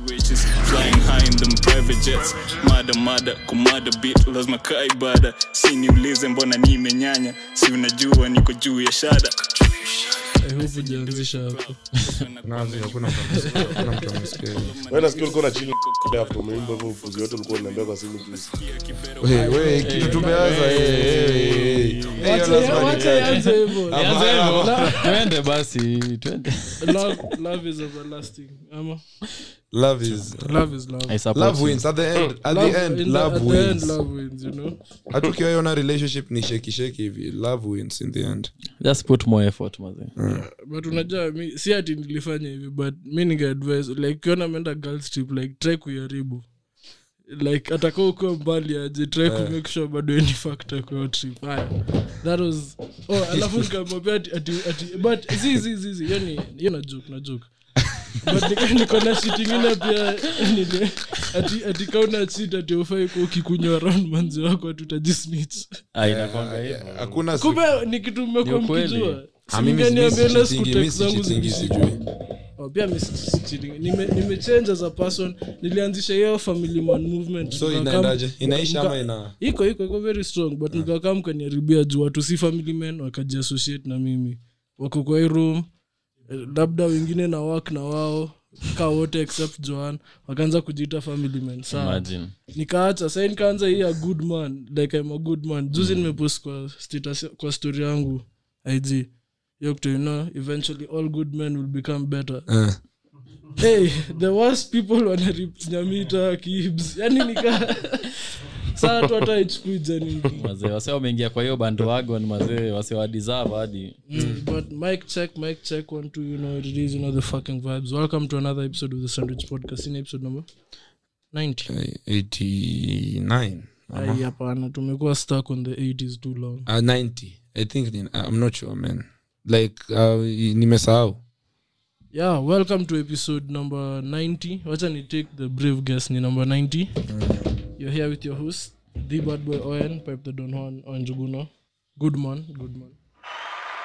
Riches flying high in them private jets. Mada mada kumada bit lazima kaa ibada si niulize mbona nimenyanya si unajua niko juu ya shada. Kitu tumeanza eh, twende basi twende Love- is Love is love. I support love you. wins. At the end at Love- the end in the- love at the end, love wins you know? Hata ukiwaiona relationship ni sheki sheki hivi. Love wins in the end. Just put more effort maze but unajua mi si ati nilifanya hivi but mi ningeadvise like ukiona ameenda girls trip like try kuiharibu. Like ataka ukuwa mbali aje try yeah. kumake sure bado any factor kwa trip. Haya that was oh alafu nikamwambia ati ati ati but zi zi zi zi yani hiyo na joke na joke but niko na shit ingine pia nile ati ati kauna cheat ati ufai kwa ukikunywa around manzi wako ati utajisnitch inakwanga hivyo. hakuna kumbe ni kitu mmekuwa mkijua. Mimi si- Singeniambia mi ile si siku cheating, mi text si zangu cheating, zili- sijui. Pia mi si- si cheating. Nime- nimechange as a person. Nilianzisha hiyo family man movement. So inaendaje? Inaisha ama ina iko iko iko very strong but nikakaa mkaniharibia juu. Watu si family men wakajiassociate na mimi. Wako kwa hii room labda wengine na wak na wao ka wote except joan wakaanza kujiita family man saa nikaacha. Sai nikaanza hii a good man. Like I'm a good man. Juzi nimepost kwa status kwa story yangu ig yokto you know eventually all good men will become better. Uh. hey the worst people wanarip nyamita kibs yani nika saa tu hata ichukui jani mazee wase wameingia kwa hiyo bandwagon mazee wase wadeserve hadi. Mm, but mic check mic check one two you know it is you know the fucking vibes. Welcome to another episode of the sandwich podcast. In episode number? 90 Eh, 89 ai hapana tumekuwa stuck on the 80s too long. Uh, 90 i think ni- i'm not sure man. Like uh, nimesahau. Yeah welcome to episode number 90 wacha ni take the brave guest ni number 90 you're here with your host the bad boy owen pipe the don juan onjuguno good man good man.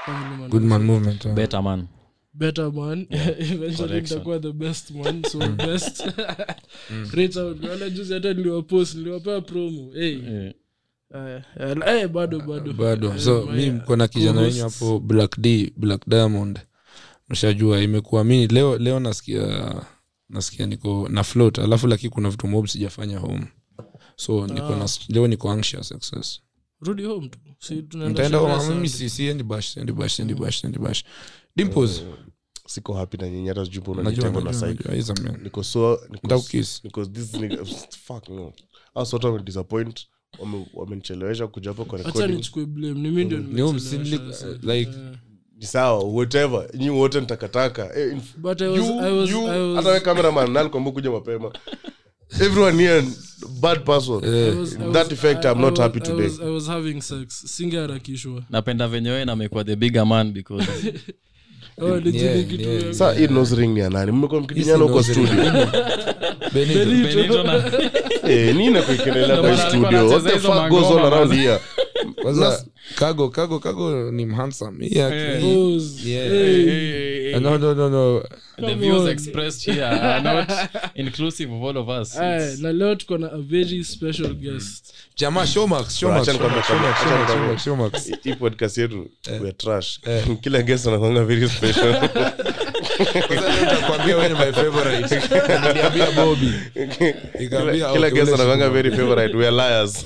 Family man. good man movement uh. better man. Better man. Eventually Correction. nitakuwa the best man so best. Reach out wala juzi hata niliwapost niliwapea promo. Hey. Yeah. Uh, eh, bado bado. Bado. So uh, mi mko na kijana wenyu hapo black d black diamond. Mshajua imekuwa mi leo leo nasikia nasikia niko na float alafu lakini kuna vitu mob sijafanya home so niko na, leo niko anxious access rudi home tu si tunaenda home mimi si siendi bash siendi bash siendi bash siendi bash dimpos Siko happy na nyinyi hata mbona unanitenga na najua psych. najua hizo man Niko so niko this nigga fuck no. Hao sote wame disappointed wamenichelewesha kuja hapo kwa acha nichukue blame ni mimi ndio nimechelewesha like Eh, Ni sawa whatever. nyi wote nitakataka. Eh, in- but I was, you- I was, you- I was, hata we cameraman nani kwamba kuja mapema. Everyone here bad person. yeah. was, I was- that effect I- I'm I not was- happy I was- I was having sex singeharakishwa napenda venye wewe namekuwa the bigger man because Oh, yeah, yeah. hii ni? Mmekuwa mkidinyana huko Eh, kwa studio? What the fuck goes on around here? Kwanza kago kago kago ni mhandsome yeah, Eh. Yeah. Hey. Uh, no no no no. The views on. expressed here are not inclusive of all of us. Aya, na leo tuko na a very special guest. Jamaa showmax showmax hii podcast yetu we trash. Kila guest anakwanga very special. Kila guest ule very favorite. We are liars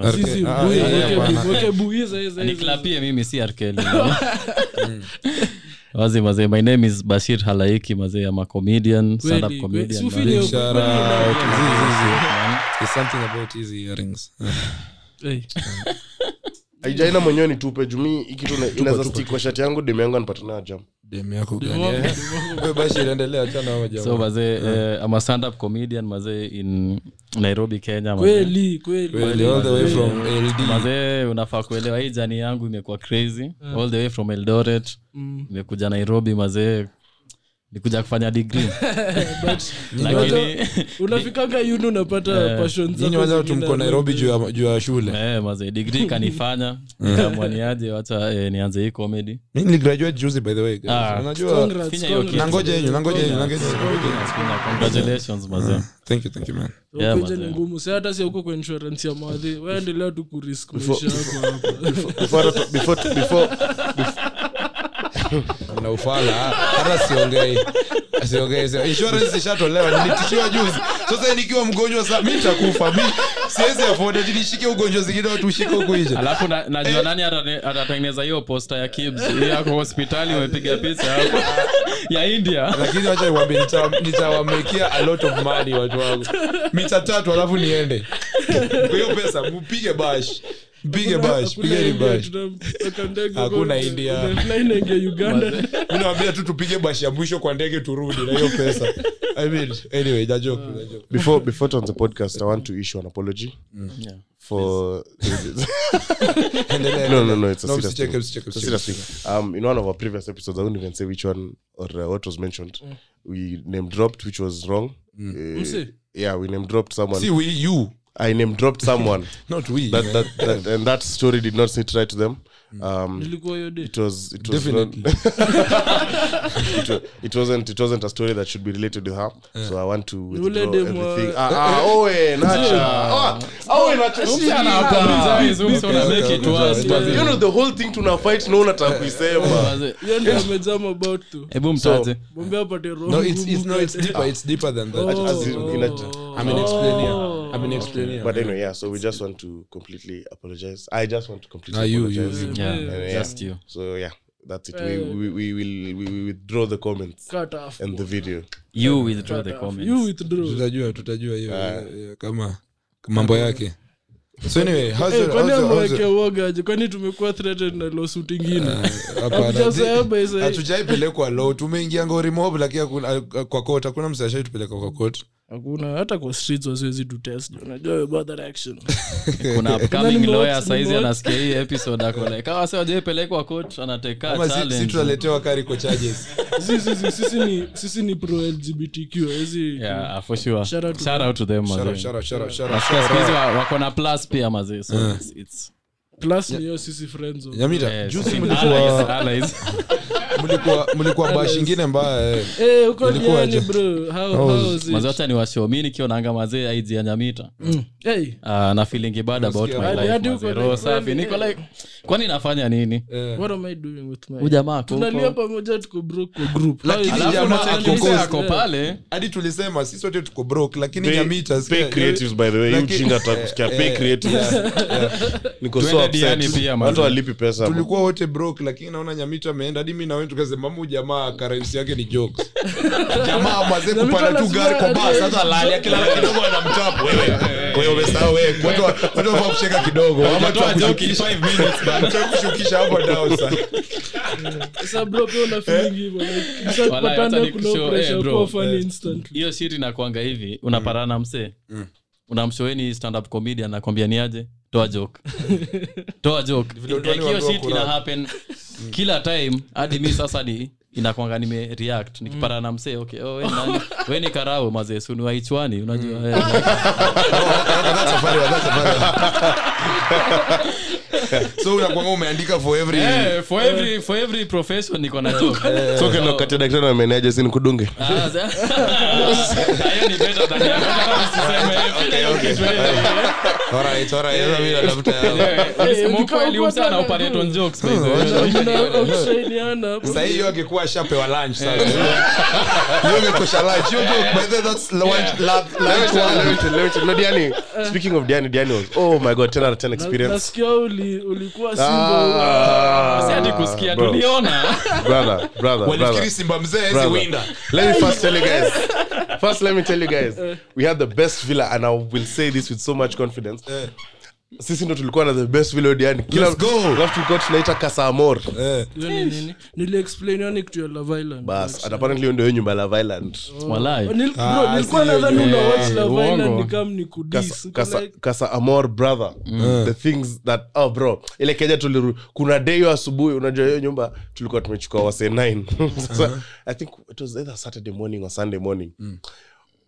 Sisi ah, niklapie mimi si arkeli wazi mazee my name is bashir halaiki mazee ama comedian stand-up comedian. Aijaina mwenyewe ni tupe jumi ikitu inaweza stick kwa shati yangu demu yangu anipata jam Eh, so mazee eh, I'm stand up comedian mazee in nairobi kenya mazee. kweli kweli. Kweli, all the way from ld mazee unafaa kuelewa hii jani yangu imekuwa crazy. All the way from eldoret. Mm. imekuja nairobi mazee nikuja kufanya degree. Unafikanga yuni unapata mko nairobi juu ya- shule? Eh, mazee degree kanifanya. Kamwaniaje wacha eh, nianze hii comedy. Mi niligraduate juzi by the way. Ah. unajua Congrats, Finya hiyo congrats. kitu. nangoja yenyu nangoja yenyu. congratulations mazee thank you thank you man. Yeah, Upenje ni ngumu. Si hata si uko kwa insurance ya madhi waendelea tu kurisk maisha yako hapa. Before hata- before- before- na ufala hata siongei. Siongei insurance ishatolewa nilitishiwa juzi. Sasa nikiwa mgonjwa sa mi nitakufa. Mi siwezi nishike ugonjwa zingine alafu na- najua nani atatengeneza hiyo posta ya kibs? Yako hospitali umepiga picha hapo. Ya india. Lakini wacha niwaambie nita- nitawamekia a lot of money watu wangu. Mita tatu alafu niende. Kwa hiyo pesa mpige bash mpige bash pigeni bash. Hakuna tu tupige bashi ya mwisho kwa ndege turudi na hiyo pesa. I mean, anyway jajoke jajoke. before before tuanze podcast i want to issue an apology Yeah. for Endelea, no no no it's a No, serious msicheke, thing. msicheke, It's a serious thing. um in one of our previous episodes i won't even say which one or uh, what was mentioned. We name dropped which was wrong. Uh, yeah we name dropped someone. See, we, you, i name dropped someone. Not we. that, that, that and that story did not sit right to them. Um hiyo day. it was it was Definitely. not, it, it wasn't it wasn't a story that should be related to her. So i want to withdraw everything. ah ah owe nacha. Ah owe nacha. You know the whole thing tuna fight no unataka kuisema. Hiyo ndio about to. Hebu roho No, it's, it's, no, it's deeper. It's deeper than that. Oh, as in, in a- oh. I mean, explain here. I mean, explain here. but anyway yeah so we just want to completely apologize i just want to completely Ah, you, apologize you, Yeah, Yeah. just you. so yeah that's it we, we, we will we will withdraw the comments Cut off. and the video You withdraw the Cut off. comments. You withdraw. tutajua tutajua hiyo yeah, kama mambo yake so anyway how's hey, your, kwani how's your, how's your, uogaje kwani tumekuwa threatened na lawsuit ingine say- hatujaipelekwa lo tumeingia ngori mob lakini kwa kot hakuna mse ashaitupeleka kwa kot hakuna hata kwa streets wasiwezi tu test unajua about that action kuna upcoming lawyer saizi anasikia hii episode ako like kawa se wajaipelekwa court anateka challenge. sisi tunaletewa challenge tunaletewa charges. Sisi si- si- sisi ni sisi ni pro lgbtq hizi yeah uh, for sure. Shout out shout out to them Shout out, shout out, shout out, shout out. Wa- wako na plus pia mazee. So it's, it's plus ni hiyo sisi friends of- Nyamita, juzi mlikuwa allies. mlikuwa mlikuwa bash ingine mbaya eh. Eh, wacha ni washow mi nikionanga mazee aiji ya nyamita. Mm. Hey, uh, na feeling bad about my life hadi mazee. uko Roho safi. Niko like kwani nafanya nini? Eh. what am I doing with my- ujamaa ako tunalia huko. pamoja tuko broke kwa group. Lakini How is- alafu jamaa unacheki ako mse coast, ako pale. Hadi tulisema sisi wote tuko broke lakini pay, nyamita pay sikia- creatives by the way. You Laki- chinga takusikia pay eh, creatives. niko so Twende diani upset. pia, man. watu walipi pesa tulikuwa wote broke lakini naona nyamita ameenda. Hadi mi nawe tukasema mu jamaa karensi yake ni jokes. Jamaa mazee kupanda tu gari kwa lali akilala kidogo anamtapu wewe wewe umesahau wewe watu watu wafaa kucheka kidogo. Ama tu joke minutes, bana. kushukisha hapo down sana pressure eh, eh. hiyo shit nakwanga hivi unapatana na msee unamshoeni stand up comedian nakwambia ni aje toa joke. Toa joke. Hiyo shit ina happen kila time hadi mi sasa ni inakwanga nime react nikipatana na msee okay oh, we, nani? we ni karao mazee suni waichwani unajua eh, that's safari wa. so unakwanga umeandika for every yeah, for every for every profession niko na job so kenda kukatia daktari na meneja si nikudunge Ah, hiyo ni better than okay eh, kitu, eh. Alright, alright, sasa mimi natafuta yao. Alisema Eh, ukweli, uko- msee ana uko- operate on jokes, by the way. Outshiniana hapo. Sasa hiyo angekuwa ashapewa lunch sasa. Hiyo imekosha lunch. Hiyo joke, by the that's lunch- lunch- lunch no diani speaking of diani diani was oh my god 10 out of 10 experience. nasikia uli- ulikuwa single. Hadi kusikia tuliona. Brother brother walifikiri simba mzee hawezi winda. Let me first tell you guys. First let me tell you guys. We had the best villa and i will say this with so much confidence sisi ndo tulikuwa na the best village yani kila tulikuwa tunaita kasamor. Eh, kitu ya hiyo ndio nyumba ya love island. Walai. Nil- bro, Ah, nadhani ni the things that oh bro ile kenya tuliru kuna deyo asubuhi unajua hiyo nyumba tulikuwa tumechukua wase 9 sasa i think it was either saturday morning or sunday morning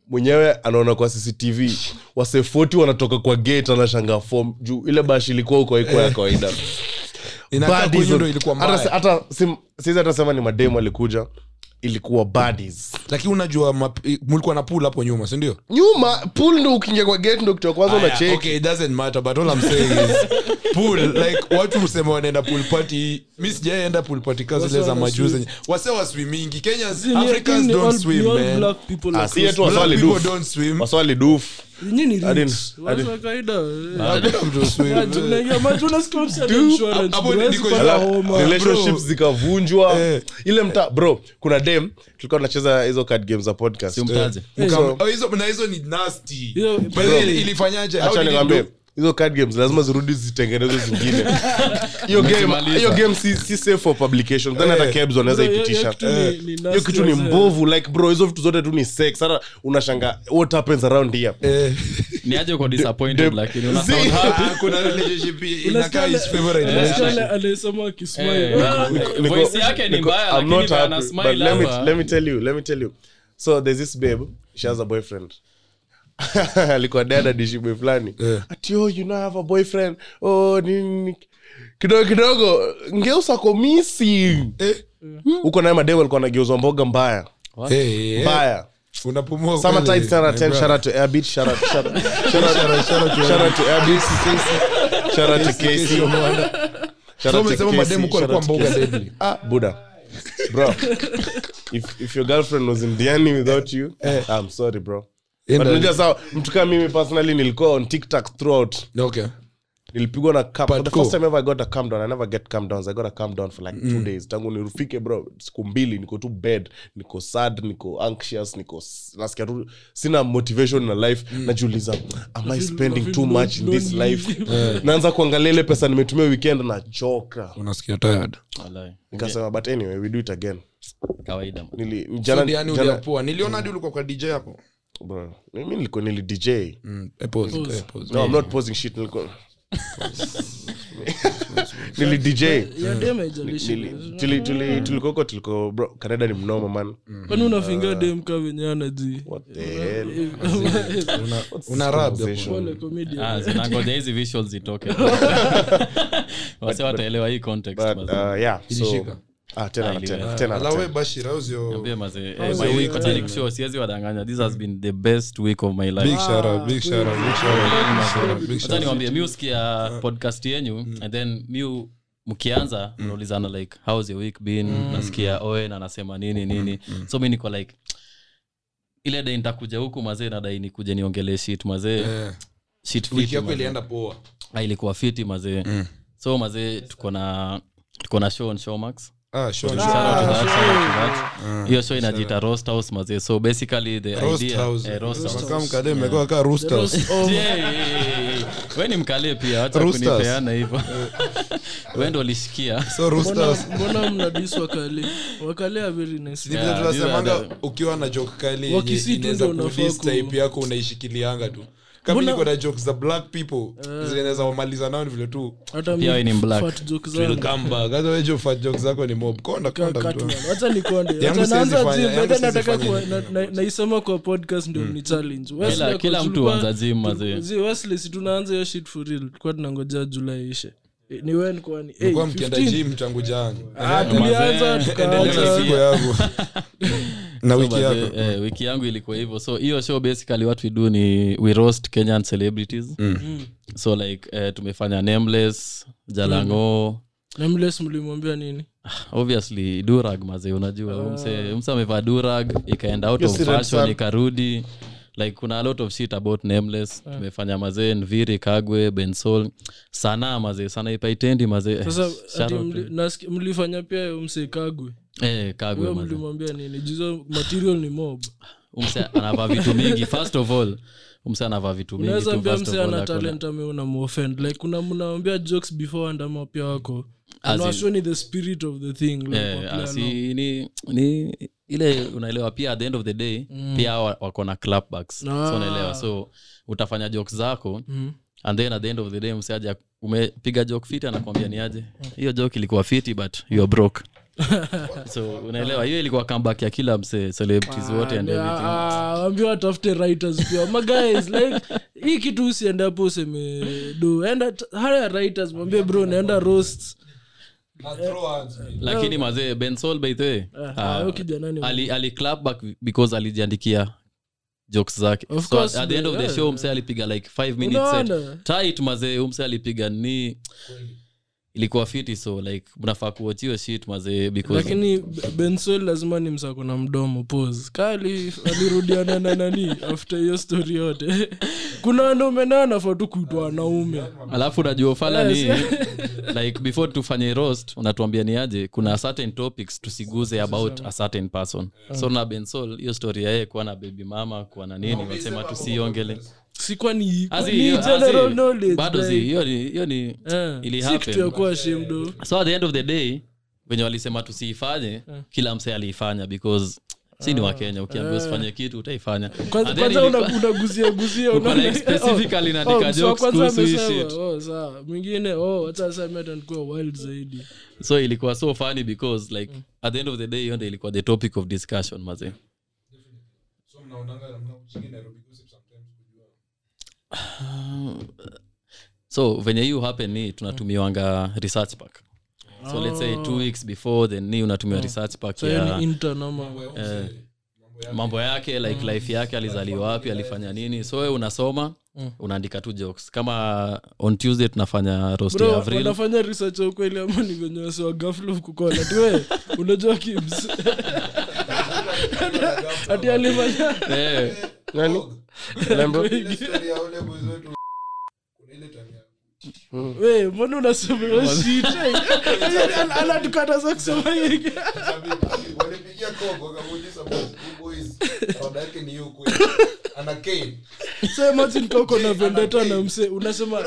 mwenyewe anaona kwa cctv wase 40 wanatoka kwa gate anashanga fom juu ile bashi ilikuwa huko haikuwa ya kawaida. On- ilikuwa hata mbaya. hata siwezi hata ni mademu alikuja ilikuwa baddies. Lakini unajua map- mulikuwa na pool hapo nyuma sindio nyuma pool ndo ukiingia kwa gate ndo kitu ya kwanza unacheki. okay, it doesn't matter but all I'm saying is pool like watu husema wanaenda pool party. Mi sijaenda pool party kazi zile za wana majuu swim. zenye wase wa swimingi kenyans africans don't swim man. black Ah, si yetu the- waswali people doof. don't swim. Waswali doof Eh. Eh. zikavunjwa. Eh. ile mta bro kuna dem tulikuwa tunacheza hizo card games za podcast. Mkam- oh, hizo- na ni nasty. Ilifanyaje? Acha nikwambie? Hizo card games lazima zirudi zitengenezwe zingine. Hiyo game hiyo game si, si safe for publication. Then hata kebs wanaweza ipitisha. hiyo kitu ni mbovu. Like bro hizo vitu zote tu ni sex. Hata unashanga what happens around here? Eh, ni aje uko disappointed lakini una sound happy? Kuna relationship inakaa his favorite. relationship. akismile. Eh, Ah, voice yake ni mbaya lakini ana smile let me- let me tell you let me tell you. So there's this babe. She has a boyfriend alikuwa dada dishibwe fulani. Yeah. ati oh, you know I have a boyfriend. Oh nini nini." kidogo kidogo. Ngeusa komisi Eh, huko naye mademu alikuwa anageuzwa mboga mbaya. Eh, mbaya. Unapumua Summer sana 10 shout out to Airbeat shout out shout out shout out to Airbeat shout out to Casey shout out to umesema mademu shout alikuwa mboga deadly. Ah buda bro if if your girlfriend was in Diani without you I'm sorry bro. In but the- unajua sawa mtu kama mimi personally nilikuwa on TikTok throughout okay. Nilipigwa na cup. for the cool. first time ever I got a calm down. I never get calm downs. I got a calm down for like two days. Tangu nirufike bro siku mbili niko tu bed niko sad niko anxious niko nasikia tu sina motivation na life. Najiuliza am I spending too much in this life? naanza kuangalia ile pesa nimetumia weekend nachoka unasikia tired? Nikasema but anyway we do it again. Kawaida. Nili so jana, jana niliona hadi ulikuwa kwa dj hapo bro mimi nilikuwa nili DJ Mm, eh, pause, eh, pause. no I'm not posing shit nilikuwa nili DJ ya dem haijalishi. Tuli- tuli- tulikuwa huko tuliko bro canada ni mnoma man kwani unafinga dem ka venye anaji what the hell una rap hapo. Pole comedian. Ah, zinangoja hizi visuals zitoke wase wataelewa hii context but basi. uh, yeah so Ilishika. Ah tena na tena tena na Bashir, how's your- Niambie mazee, eh, How's my your week, week? acha nikushow, siwezi wadanganya. This has been the best week of my life. Big shout out, big shout out, big shout out, big shout out, big shout Acha out. niwambie mi usikia podcast yenyu and then mi mkianza mnaulizana like how's your week been? Nasikia oen anasema nini nini. So mi niko like ile dai nitakuja huku mazee nadai nikuje niongelee shit mazee Eh, shit wiki fiti yako mazee. ilienda poa. Ah, ilikuwa fiti mazee so mazee tuko na tuko na show on showmax Ah, sure, Shout sure. out to that, shout out to that. hiyo sho inajita roast house mazee so basically the Roast idea house. eh, kaa we ni mkalie pia Roosters. kunipeana hivyo. We ulishikia Mbona- mnadis ukiwa na joke kali yenye type yako unaishikilianga tu kama niko na jokes za black people zinaweza wamaliza nao ni vile tu. Fat jokes zako ni mob. Konda naisema kwa podcast ndio ni challenge. Kila- mtu anza gym. Zi, Wesley, si tunaanza hiyo shit for real. Kwa tunangojea julai ishe? Eh, ni wen kwani? Mkienda 15. tangu jana. Ah, tulianza Mazee. endelea na tukaacha siku yangu na So, wiki yako. eh, wiki yangu ilikuwa hivyo. So hiyo show basically what we do ni we roast kenyan celebrities. So like eh, tumefanya nameless jalango. Nameless mlimwambia nini? Obviously durag maze unajua. Umse mse amevaa durag ikaenda out yes, of fashion ikarudi like kuna a lot of shit about nameless. Tumefanya mazee nviri kagwe bensol sana mazee sana ipaitendi mazee. Mlifanya pia eh, kagwe mazee. mlimwambia nini? Juzo material ni mob. Umse anavaa vitu mingi. First of all umse anavaa vitu mingi unaweza ambia mse ana talent ame unamofend like kuna mnaambia jokes before and ama pia wako Unawashoni the spirit of the thing like yeah, asi- ni, ni ile unaelewa pia at the end of the day pia wako na clapbacks. Ah. so unaelewa. So utafanya jokes zako mm. and then at the end of the day mseaja umepiga joke fiti anakwambia ni aje? Hiyo joke ilikuwa fiti but you're broke. So unaelewa. Hiyo ilikuwa comeback ya kila mse celebrities wote and everything. watafute writers pia. Maguys like hii kitu usiende hapo useme do. Enda haya writers mwambie bro naenda roast lakini mazee bensol by the way huyo kijana ni- ali, ali clap back because alijiandikia jokes zake. Of so course, at the end of the show mse alipiga like 5 minutes set tight mazee umse alipiga ni ilikuwa fiti so like mnafaa kuwatch shit mazee because lakini B- lazima ni msako na mdomo pose kali alirudiana na nani after hiyo story yote? Kuna wanaume nao anafaa tu kuitwa wanaume. Alafu unajua ufala Yes. ni like before tufanye roast unatuambia ni aje? Kuna certain topics tusiguze about a certain person. So na bensol hiyo story ya yeye kuwa na baby mama kuwa na nini wasema tusiongele sikwa ni Azi, hiyo- ni eh, so at the end of the day venye walisema tusiifanye kila mse aliifanya because si ni wakenya ukiambia usifanye kitu utaifanya. Ilikuwa- mwingine zaidi. So ilikuwa so funny because like at the end of the day hiyo ndo ilikuwa the topic of discussion maze so venye hiyo happen ni tunatumiwanga research pack. So let's say two weeks before then ni unatumiwa research pack so ya intern ama eh, mambo yake like life yake alizaliwa wapi alifanya nini. So we unasoma unaandika tu jokes. Kama on tuesday tunafanya roast ya bro avril. wanafanya research ya ukweli ama ni venye wasiwa gaflo kukola tiwe unajua kims. Hati alifanya Nani? Mbona walipigia kogo boys yake ni hiyo kweli ana so imagine kama na vendeta na mse unasema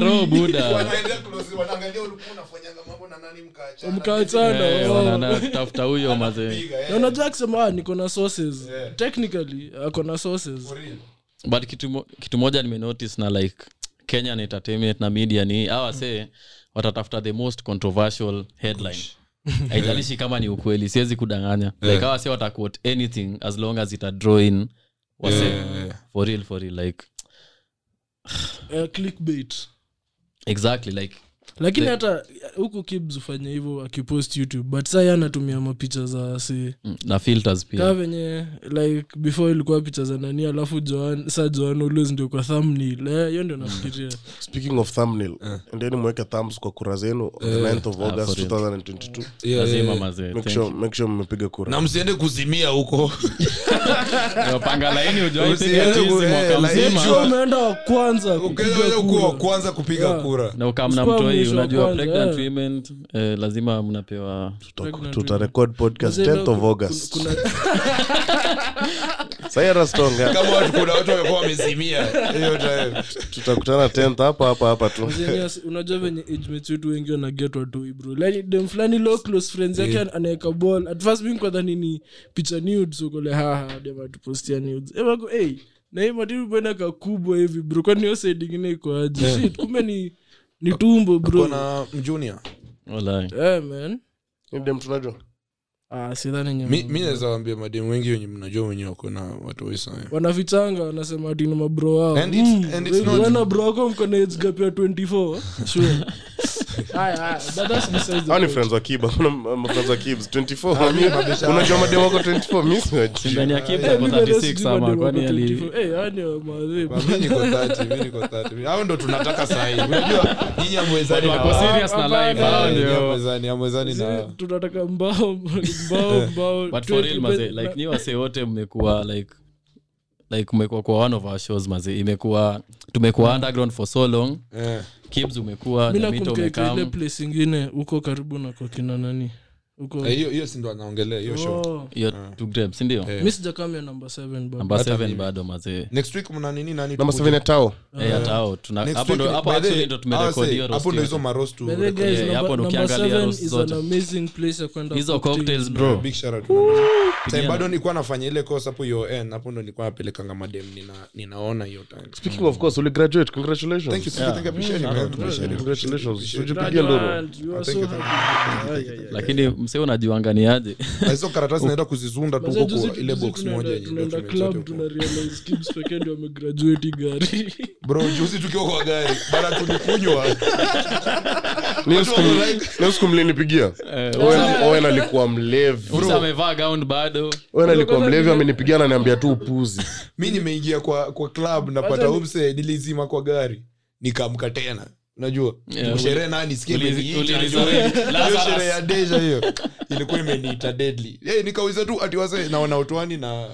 roho buda huyo mazee. Unajua akisema ah, niko na sources. Technically ako na sources. But kitu, kitu moja nimenotice na like kenyan entertainment na media ni awase watatafuta the most controversial headline haijalishi kama ni ukweli siwezi kudanganya. Like awase wataquote anything as long as ita draw in wase for real for real like uh, clickbait. exactly like lakini hata huku kibs ufanya hivyo akipost youtube but saa anatumia mapicha za si mm, na filters kaa pia venye like before ilikuwa picha za nani alafu joan sa joan ulus ndio kwa thumbnail. Eh, hiyo ndio nafikiria. Speaking of thumbnail endeni mweke thumbs kwa kura zenu on 9th of august for 2022 Yeah, lazima yeah, yeah. mazee make sure make sure mmepiga kura. Na msiende kuzimia huko. Panga laini eh, umeenda wa kwanza Ukienda kupiga kuwa wa kura kwanza kupiga kura. Na ukamna Usikuwa mwisho unajua pregnant women eh, lazima mnapewa Pregnant podcast 10th of august. kuna- sayara stonga kama watu kuna watu wamekuwa wamezimia. Tutakutana 10th hapa hapa hapa tu. Unajua venye age wetu wengi wanagetwa tu bro like dem fulani low close friends yake anaweka ball. At first mimi kwanza nini picha nudes uko le haha dem atupostia nudes. Wako hey na hii matiri bwana kakubwa hivi bro kwani hiyo side ingine iko aje? Shit kumbe ni ni tumbo bro. mjunia Walai. eh man. Ah mi naweza wambia mademu wengi wenye mnajua wenye wako na watu waisaya wanafichanga wanasema atina mabro wao. And it's- and it's wewe not- wana bro wako mko age gap ya 24 sure hao ni friends wa kiba kuna ma- wa kibs 24 unajua madem 24 mi siwajui. ya Kibs ako mimi hata 36 ama kwani ali 24. Yani wa madem. mi niko 30 mi niko 30 hao ndo tunataka sahii unajua nyinyi amwezani wako serious na life hao ndio. hamwezani- hamwezani na tunataka mbao mbao mbao but for real 20 like ni wase wote mmekuwa like like umekuwa kwa one of our shows mazi imekuwa tumekuwa underground for so long. Yeah. kibs umekuwa mi Jamito nakumbuka iko ile umekam place ingine huko karibu na kwa kina nani hiyo hiyo anaongelea hiyo show. Hiyo two grapes, si ndio? Mi sijakamia namba 7 bado. namba Hata 7 mimi. bado mazee. Next week mna nini nani namba tukuje? 7 tao. Eh, ndo hiyo hizo bado nilikuwa nafanya ile course hapo hapo ndo nilikuwa napelekanga madem ninaona hiyo time. Speaking of course congratulations. Lakini mse unajiwanganiaje hizo karatasi naenda kuzizunda tu huko ile box moja pekee ndio gari. Bro juzi tukiwa kwa gari bana tulikunywa. Leo siku- mlinipigia. Owen- Owen alikuwa mlevi. Mse bado. Owen alikuwa mlevi amenipigia naniambia tu upuzi. Mi nimeingia kwa kwa club napata umse nilizima kwa gari. Nikamka tena unajua Yeah, sherehe nani sherehe ya deja hiyo. Ilikuwa imeniita deadly. Hey, nikauliza tu ati wase naona utwani na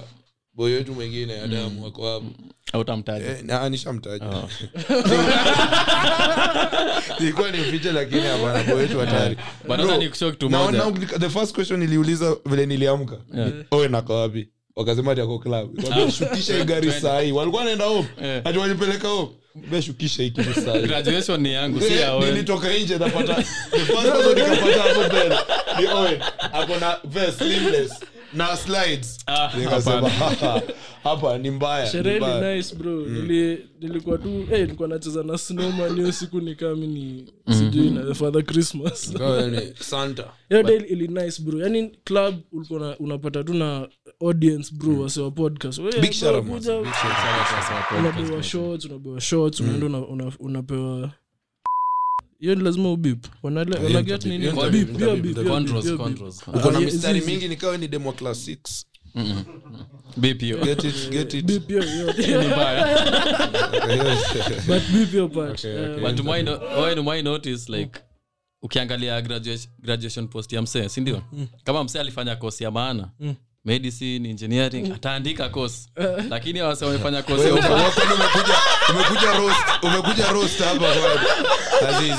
boyo wetu mwingine adamu wako hapo. Autamtaja Eh, nishamtaja. Ilikuwa lakini hapana first question niliuliza vile niliamka. Owe nako wapi? Wakasema ati ako club. Shukisha hii sahii walikuwa naenda home. Yeah. ati walipeleka home be shukisha hii kitu sahii graduation ni yangu si Eh, nilitoka nje napata the first person nikapata hapo mbele ni Owen ako na vest sleeveless na slides. Ah, nikasema. Hapa ni mbaya sherehe ni nice bro. Nili, nilikuwa tu eh, nilikuwa nacheza na snowman hiyo siku nikami ni sijui na father christmas. Santa. Hiyo day ili nice bro. Yani club ulikuwa unapata tu na audience bro wase wa podcast. Wewe, Big shout out, unapewa shots unapewa shots unaenda una- una- unapewa hiyo ni lazima ubip wanaget na mistari mingi nikawa ni demo class 6 Beep hiyo. get it get it. Bip hiyo- hiyo- Ni mbaya. but bip hiyo part. Eh, But umai no- Owen, umai notice like ukiangalia graduation, graduation post ya msee sindio kama msee alifanya kosi ya maana medicine engineering ataandika course. Lakini wase wamefanya umekuja umekuja roast hapa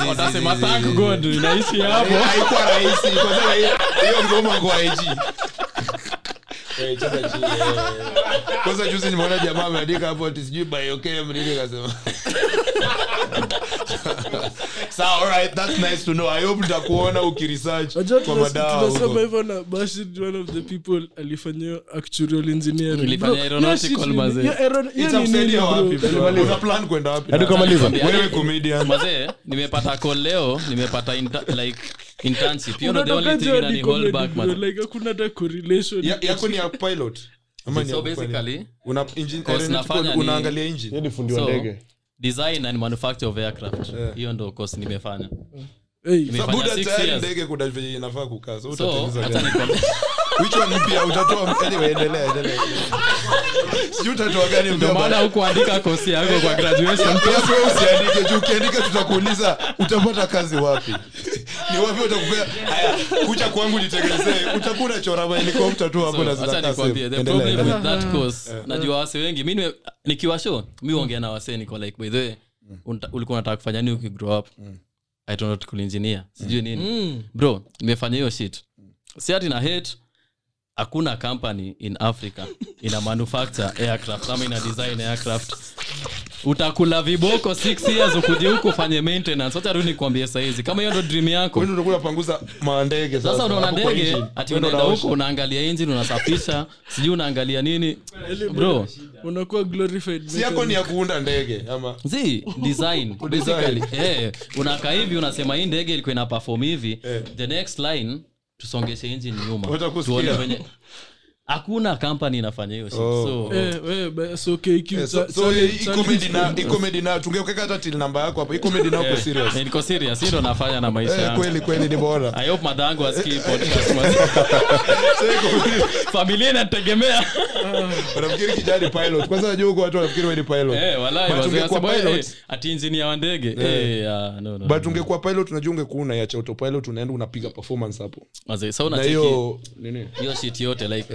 watasema thank god inaishi hapo. Eh, haikuwa rahisi. Kwa sababu hiyo hiyo ngoma kwa IG Eh, cheza chini, eh. kwanza juzi nimeona jamaa ameandika hapo ati sijui biochem nini kasema alright that's nice to know. I hope nitakuona ukiresearch kwa madawa hivyo na Bashir one of the people kwenda comedian. mazee nimepata call leo nimepata inter, like internship. Hiyo ndo the only thing jua hold back bro. Like, hakuna hata correlation. Yako ni ya pilot. Ama so basically una engine Course aeronautical, nafanya ni- unaangalia engine. Yeye fundi wa ndege. design and manufacture of aircraft. Hiyo ndo course nimefanya. Hey, Nimefanya tayari ndege kuna venye inafaa kukaa so so utatengeneza hata which one mpya utatoa? Anyway endelea endelea. Sijui utatoa gani mpya maana hukuandika kosi yako kwa graduation. Yes, usiandike juu ukiandika tutakuuliza utapata kazi wapi ni wapi utakupea? Haya kucha kwangu nitengenezee utakuwa unachora mahelikopta tu hapo na course najua wase wengi. Mi nikiwa show mi huongea na wase niko like by the way ulikuwa unataka kufanya nini ukigrow up? Aeronautical engineer. Sijui nini. Bro nimefanya hiyo shit. Si ati na hate hakuna company in africa ina manufacture aircraft ama ina design aircraft. Utakula viboko six years ukuje huku ufanye maintenance. Wacha tu nikwambie saizi kama hiyo ndo dream yako. Unapanguza mandege sasa sasa unaona ndege ati unaenda huko unaangalia engine unasafisha sijui unaangalia nini. Bro. Unakuwa glorified si yako ni ya kuunda ndege ama? Zi design basically. Eh unakaa hivi unasema hii ndege ilikuwa ina perform hivi. The next line tusongeshe engine nyuma. Tuone venye hakuna kampani inafanya hiyo shit so we, ba- so KQ, so- cha- so challenge- hii comedy na challenge- hii comedy na tungekeka hata till namba yako hapo hii comedy na uko serious. niko serious hii ndo nafanya na maisha eh yangu. kweli kweli ni bora. I hope madhangu asikii podcast familia inategemea. Wanafikiri kijani pilot? Kwanza najua huko watu wanafikiri wewe ni pilot. Eh walai wazee ungekuwa wasema, pilot- ati engineer wa ndege. Eh. No no but ungekuwa pilot unajua ungekuwa unaiacha autopilot unaenda unapiga performance hapo. Wazee so unacheki hiyo nini? hiyo shit yote like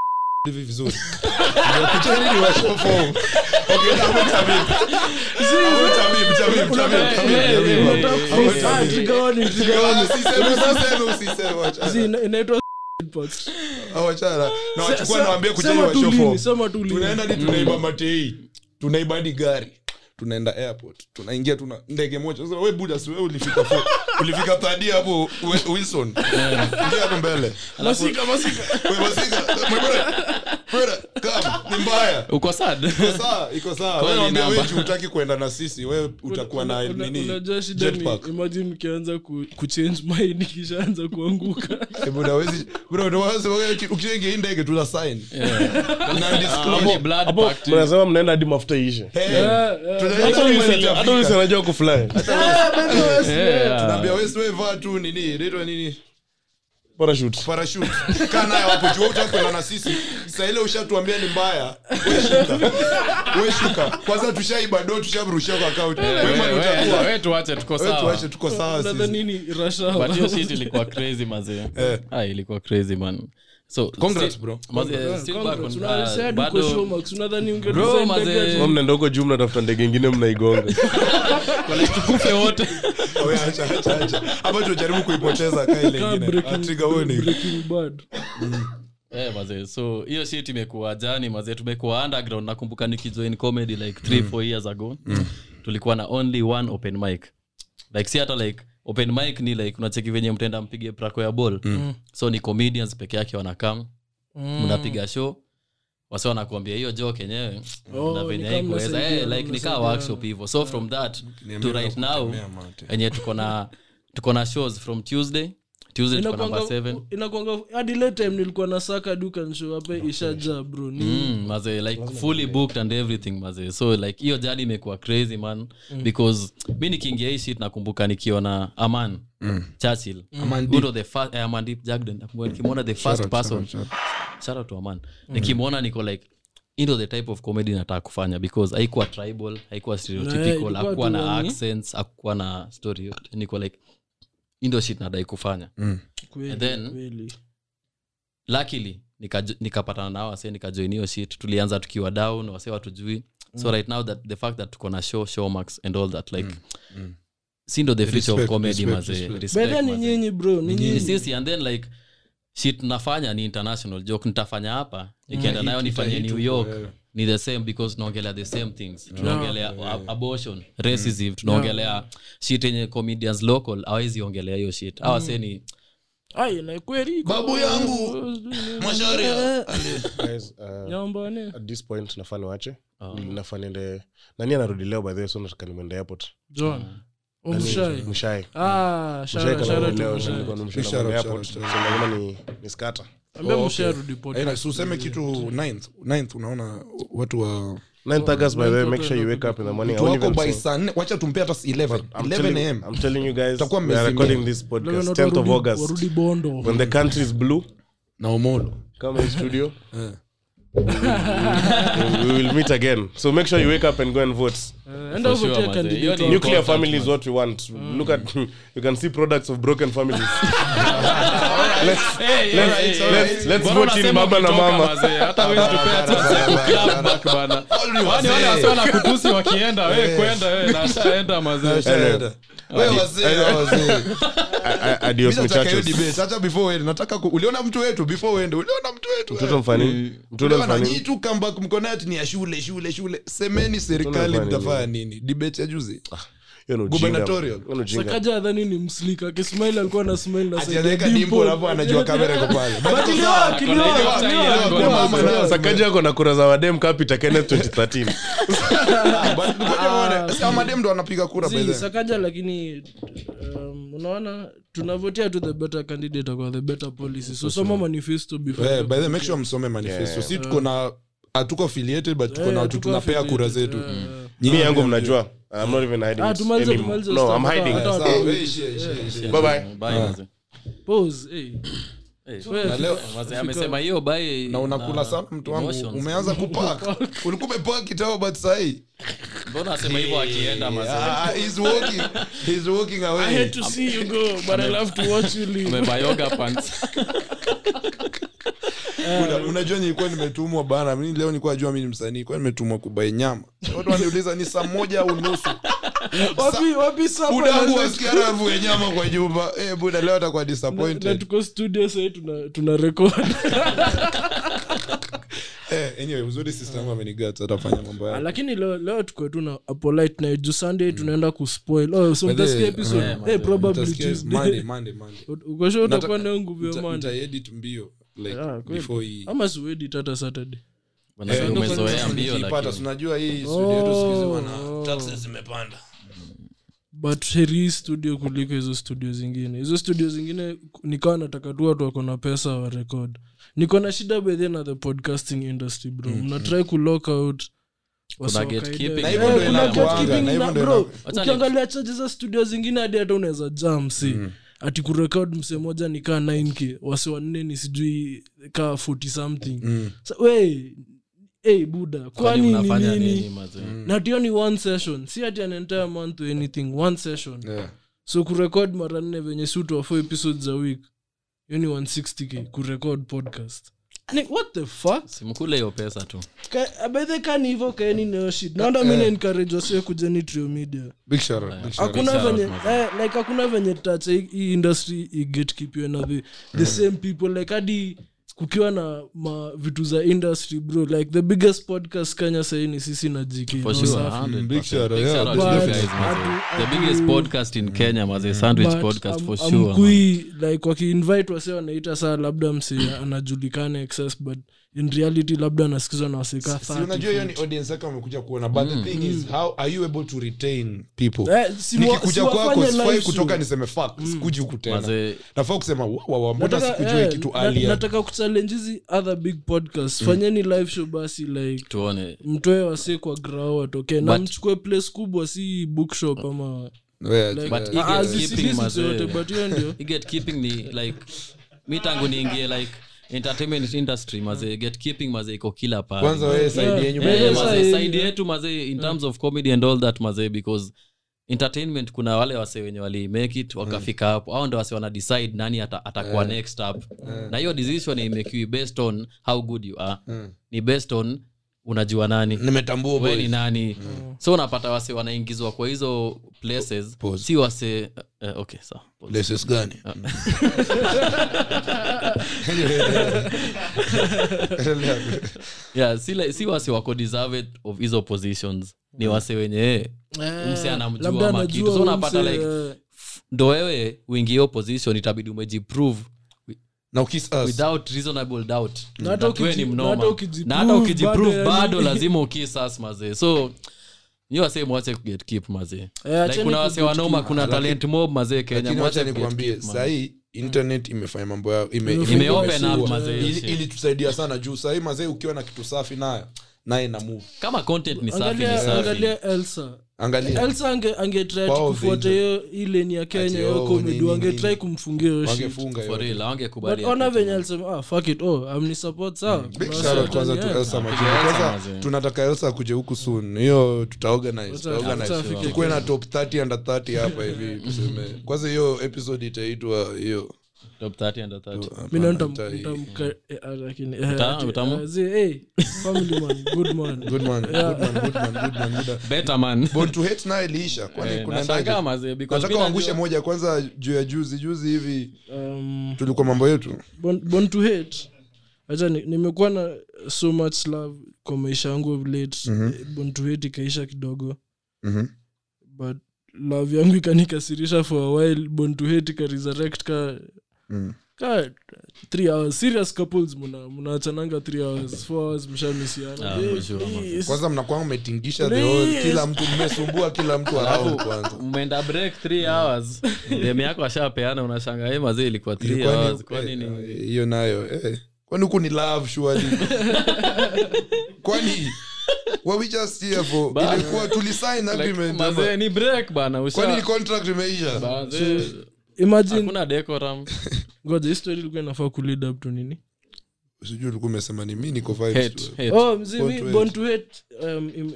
hivi vizuri. Ah, inaitwa tunaenda tunaiba matei. Tunaiba hadi gari. Tunaenda airport. Tunaingia tuna ndege moja. Sasa we buda si ulifika ulifika thadi hapo wilson. Ingia hapo mbele. Masika, masika. masika. My brother brother ni mbaya. Uko iko na sisi. Wewe utakuwa na kuchange mind kuanguka. Hii ndege mnasema mnaenda hadi mafuta ishe hey. Tunaenda hata hadi huyu mahali si- hata huyu si hajafika. anajua kufly tunaambia wewe tu nini naitwa nini? Parachute. Parachute. Kaa nayo hapo juu utaki kwenda na sisi. Saa ile ushatuambia ni mbaya we shuka. We kwanza tushamrushia kwa tuache tuko tuko sawa ni but hiyo shit ilikuwa crazy Eh. ah ilikuwa crazy man so ndogo juu mnatafuta ndege ingine mnaigonga. Tukufe wote. Kuipoteza. Eh, mazee so hiyo shit imekuwa jani mazee tumekuwa underground. Nakumbuka nikijoin comedy like three four years ago. Tulikuwa na only one open mic. Like si hata like open mic ni like unacheki venye mtenda mpige prako ya ball. So ni comedians peke yake wanakam mnapiga show. Wasi wanakuambia hiyo jo kenyewe Oh, na ni venye haikuweza. mnasaidiana, eh, like nikaa workshop hivyo so from that to right now enye tuko na tuko na shows from tuesday hadi time nilikuwa na saka bro ni mm, maze like fully booked and everything maze. So like hiyo jani imekuwa crazy man because mi nikiingia hii shit nakumbuka nikiona aman churchill. Aman Who the first, eh, aman jagden nikimwona the first person. shout out. To aman. Nikimwona niko like hii the type of comedy nataka kufanya because haikuwa tribal haikuwa Eh, stereotypical ilikuwa na accents hakukuwa na story yote. Niko like hii ndo shit nadai kufanya. Kweli, And then- kweli. luckily nikapatana nikapatana nao wase nikajoin hiyo shit. Tulianza tukiwa down wase watujui. So right now that the fact that tuko na show showmax and all that like si ndo the future of comedy respect, maze respect. Respect, By then ni nyinyi bro ni ni nyinyi. sisi and then like shit nafanya ni international joke nitafanya hapa ikienda nayo nifanye new york ni the same because tunaongelea the same things. Tunaongelea ab- abortion racism tunaongelea shit yenye comedians local awezi ongelea hiyo shit. Awase ni ai na Babu yangu. Masharia. Guys, uh, this point nafaa niwache. Nafaa niende nani anarudi leo by the way so nataka airport. John. Umshai useme kitu ninth. Ninth unaona watu wa 9th August by the way make sure you wake up in the morning. I watu won't wako by saa nne. Wacha tumpe hata 11 11 am I'm telling you guys we are recording this podcast 10th of August. bondo. When the country is blue. Na omolo come studio. Eh. we will meet again. So make sure you wake up and go and vote. Enda For sure, uvotie candidate Hiyo ni wako. nuclear family is what we want. Look at you can see products of broken families let's let's let's, let's Mbona vote in baba na mama? Hata tupea back bana. Wale wakienda kwenda Shaenda. Hata before uende nataka uliona mtu wetu before uende uliona mtu wetu mtoto mfani? Mtoto tu comeback ni ya shule shule shule. Semeni serikali mtafanya nini? Debate ya juzi. Hiyo sakaja adhani ni mslika. Akismail alikuwa na ako na kura za wadem kapita kenneth 2013 But ngoja uone, sasa madem ndo wanapiga kura by Si, the way. sakaja lakini um, unaona tunavotia tu the better candidate kwa the better policy. So soma manifesto before by the make sure msome manifesto. Si tuko na hatuko affiliated but tuko na watu tunapea kura zetu. yeah. Mi yangu mnajua. I'm not even hiding Ah, tumalize, tumalize No. I'm hiding Hata- it. hata- Sawa, wewe ishia, ishia, ishia. Bye bye. Bye. Pause, hey. Na amesema hiyo bye na unakula sana mtu wangu. umeanza kupak ulikuwa umepak kitambo but sahii. Mbona asema hivyo akienda mazee? Ah, he's walking. He's walking I away hate to see you go, but I love to watch you leave. amevaa yoga pants. Una- unajua nilikuwa nimetumwa bana mi leo nilikuwa najua mi ni msanii kwa nimetumwa kubai nyama? Watu waniuliza ni saa moja au nusu? Wapi- wapi sapa budangu na- wasikia rafu ya nyama kwa nyumba. Eh buda leo atakuwa na- na disappointed. tuko studio sahii tuna, tuna record. Eh anyway uzuri sister amenigat atafanya mambo yake. Lakini leo, leo tuko tu na polite night juu sunday tunaenda kuspoil. Oh, so mtasikia episode? eh, probably Tuesday. Monday, Monday, Monday. ukosha utakuwa nayo nguvu ya Monday. nitaedit mbio like Ah, before ama saturday. Eh, umezoea mbio lakini unajua hii studio yetu siku hizi wana Oh. taxes zimepanda. But heri studio kuliko hizo studio zingine. Hizo studio zingine nikawa nataka tu watu wako na pesa wa record. Niko na shida bedhe na the podcasting industry bro. Mnatrai kulock out. Eh, ukiangalia chaji za studio zingine hadi hata unaweza jam si ati kurekod mse moja ni kaa 9k wasi wanne ni sijui kaa 40 something. Sa, we hey, buda kwani ni nini? nini mazee na ni one session si ati an entire month or anything one session. Yeah. so kurekod mara nne venye sutu four episodes a week hiyo ni 160k kurekod podcast ni what the fuck? Simkule hiyo pesa tu. Ka- bedhe kani kaeni nayo shit. Naonda mi naencourage wasie kujeni trio media. Big shout out, big shout out. hakuna venye eh, like hakuna venye hii industry igetkipiwe na the, the same people. Like hadi kukiwa na ma vitu za industry bro like the biggest podcast kenya sahii ni sisi na jk for no sure safi. 100%. Big shout out, Big yeah, shout out big to you shout guys, out. mazee. Atu- the atu- biggest podcast in kenya mazee sandwich But podcast am- for sure man. amkui like wakiinvite wase wanaita saa labda msi anajulikane excess but in reality labda anasikizwa na waseka Si hiyo ni audience yake wamekuja kuona but the thing is how are you able to retain people? Nikikuja kwako sifai kutoka niseme fuck sikuji huku tena. Nafaa kusema mbona sikujua hii kitu alia nataka kuchallenge hizi other big podcast fanyeni live show basi like tuone. mtoe wasee kwa grao watokee na mchukue place kubwa si bookshop ama hiyo ndio. Ni like mi tangu niingie like entertainment industry mazee gatekeeping maze iko kila pale kwanza wewe saidi yenyu Yeah. Eh, side yetu maze in terms of comedy and all that mazee because entertainment kuna wale wase wenye waliimake it wakafika hapo. Au ndo wase wana decide nani ata- atakuwa next up. Na hiyo decision imekiwi based on how good you are. Ni based on unajua nani? Nimetambua we ni nani? Nani so unapata wase wanaingizwa kwa hizo places Pause. si wase uh, okay sawa places gani? Yeah, si, like, si wase wako deserved of hizo positions. Ni wase wenye eh, mse anamjua makitu So unapata like, eh, ndo wewe uingie hiyo position itabidi umejiprove na ukijiprove bado lazima ukisas mazee so mwache mazee Eh, like, kuna kuna talent mob mazee kenya. mwache sahii internet imefanya mambo yao ilitusaidia sana juu. Sahii mazee ukiwa na kitu safi nayo naye na move. Kama content ni safi ni safi. angalia elsa. angalia elsa ange- kufuata hiyo ileni ya kenya oh, comedy nini, kumfungia hiyo shit. wangefunga for yote. real but hawangekubali ona kitu. venye alisema ah, fuck it oh yeah. Elsa akuje huku sun hiyo tutaorganize Wacha- tutaorganize. wacha afike tukuwe na top 30 under 30 hapa hivi tuseme. Kwanza hiyo episode itaitwa hiyo Top 30 under 30. Mi naona hapana, nitam- itai- nitamka- eh, ah, lakini, eh, Uta- ati- utamu? ah, zi- hey, family man, good man. good man good man good man good man good man. better man born to hate nayo iliisha kwani Eh, kunaendaje? nashangaa mazee, because nataka mi uangushe najua- moja kwanza juu ya juzi juzi hivi Um, tulikuwa mambo yetu to hate acha nimekuwa na so much love kwa maisha yangu of late Eh, born to hate ikaisha kidogo Mhm. but love yangu ikanikasirisha for a while to hate ikaresurrect ka Mm. ka three hours serious couples muna three hours four hours mshamisiana for sure, man. please. kwanza mnakwanga umetingisha the whole Please. kila mtu mmesumbua kila mtu kwanza mmeenda break 3 hours dem yako ashapeana unashanga hii mazee ilikuwa 3 hours kwani eh, ni hiyo nayo eh. kwani huku ni love surely kwani Were we just here for ilikuwa tulisign Like, agreement mazee ni break bana usha- kwani contract imeisha Mazee, imagine hakuna decorum. Hii story ilikuwa inafaa kulead up to nini? Sijui ulikuwa umesema ni mi niko vibes Hate, tu. hate. oh mzee Born to hate. um, im,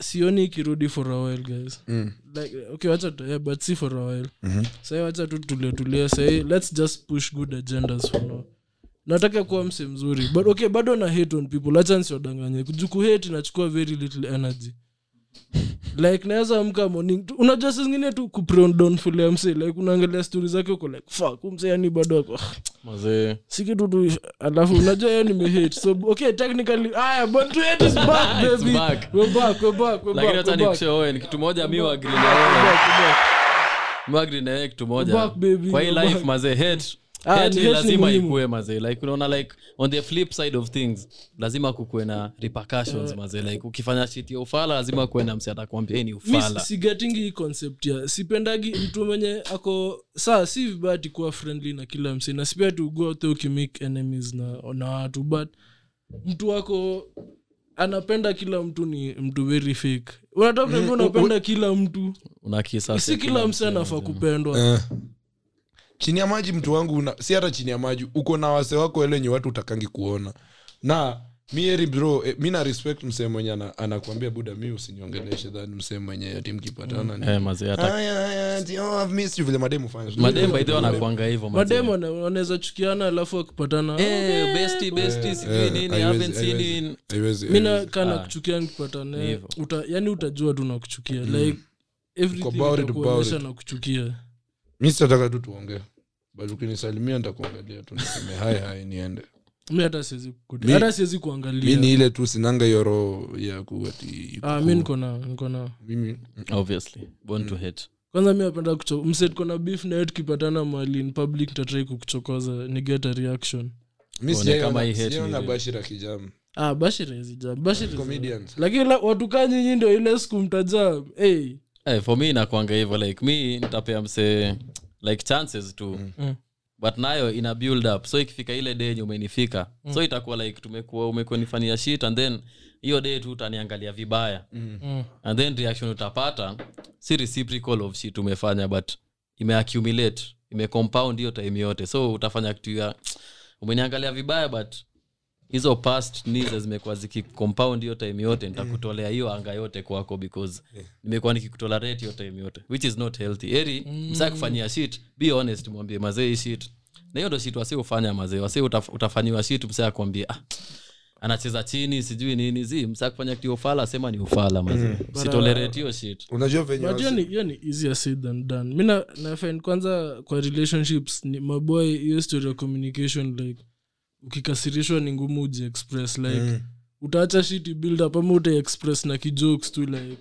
sioni ikirudi for a while guys. Mm. like okay wacha yeah, but si for a while. Sahi wacha tu tulie tulie sahi let's just push good agendas for now. Nataka kuwa mse mzuri but okay bado na hate on people. Acha nsiwadanganye juku hate inachukua very little energy like naweza amka morning tu- unajua saa zingine tu ya mse like unaangalia stori zake uko like fuck umse yani bado ako. Mazee. Tu alafu unajua hiyo nimehate so okay technically aya but hate is back It's baby. back. we're back we're back we're lakini back hata we're back. nikushe owen kitu moja mi wagri we're back we're back. Mi na yeye kitu moja. Back, baby, kwa hii life mazee hate Ah, hate ni ni hate ni lazima ikue mazee. Like unaona like on the flip side of things lazima kukue na repercussions mazee. Like ukifanya shit ya ufala lazima kuwe na msi atakwambia ni ufala. sigatingi hii concept ya sipendagi mtu mwenye ako saa si vibati kuwa friendly na kila msi na sipia tu go ukimake enemies na, na watu but mtu wako anapenda kila mtu ni mtu very fake. Unataka mm, unapenda kila mtu. Una si kila msi anafaa kupendwa. Eh. Chini ya maji mtu wangu una, si hata chini ya maji uko na wase wako elenye watu utakangi kuona na mieri bro eh, mi na respect msee mwenye ana- anakuambia buda mi usiniongeleshe dhani msee mwenye ati mkipatana ni- eh mazee hata Aya, aya, ati, oh, I've missed you, vile mademu fanya. madem by the way wanakuanga hivyo mazee. mademo wana- wanaweza chukiana alafu wakipatana Eh, bestie, bestie, sijui nini, haiwezi, haven't seen haiwezi. you in- Haiwezi, mi haiwezi. nakana kuchukia nikipatana hivyo. uta, yani utajua tu nakuchukia like everything about it, itakuonyesha about na kuchukia mi sitataka tu tuongee but ukinisalimia ntakuangalia tu niseme hai hai niende. Mi hata siwezi kukuta- Mi- hata siwezi mi kuangalia ni ile tu sinanga yoro ya kuati ah, mi niko na niko na mimi obviously born to hate. Kwanza mi napenda kucho mse tuko na beef naye tukipatana mahali in public tatrai kukuchokoza ni get a reaction. Mi Uone kama hii hate sijaiona ni- bashira kijamu ah, bashirezija bashir comedians. Lakini la- watukaa nyinyi ndio ile siku mtajaa hey. Eh, for me inakwanga hivyo like mi nitapea msee like chances tu. Mm. but nayo ina build up. So ikifika ile day yenye umenifika so itakuwa like tumekuwa umekuwa nifanyia shit and then hiyo day tu utaniangalia vibaya. Mm. and then reaction utapata si reciprocal of shit umefanya but imeaccumulate imecompound hiyo time yote. So utafanya kitu ya umeniangalia vibaya but hizo past needs zimekuwa zikicompound hiyo time yote nitakutolea hiyo anga yote kwako because nimekuwa nikikutolerate hiyo time yote which is not healthy. Eri msaa kufanyia shit be honest mwambie mazee shit. Na hiyo ndo shit wasi ufanya mazee wasi utaf, utafanyiwa shit msaa akwambie ah, anacheza chini sijui nini. Zi msaa kufanya kitu ufala sema ni ufala mazee. Sitolerate hiyo shit. Unajua venye hiyo ni- easier said than done. Mi na- kwanza kwa relationships ni maboy hiyo story ya communication like ukikasirishwa ni ngumu uji express like Mm. utaacha shiti build up ama uta express na kijokes tu like.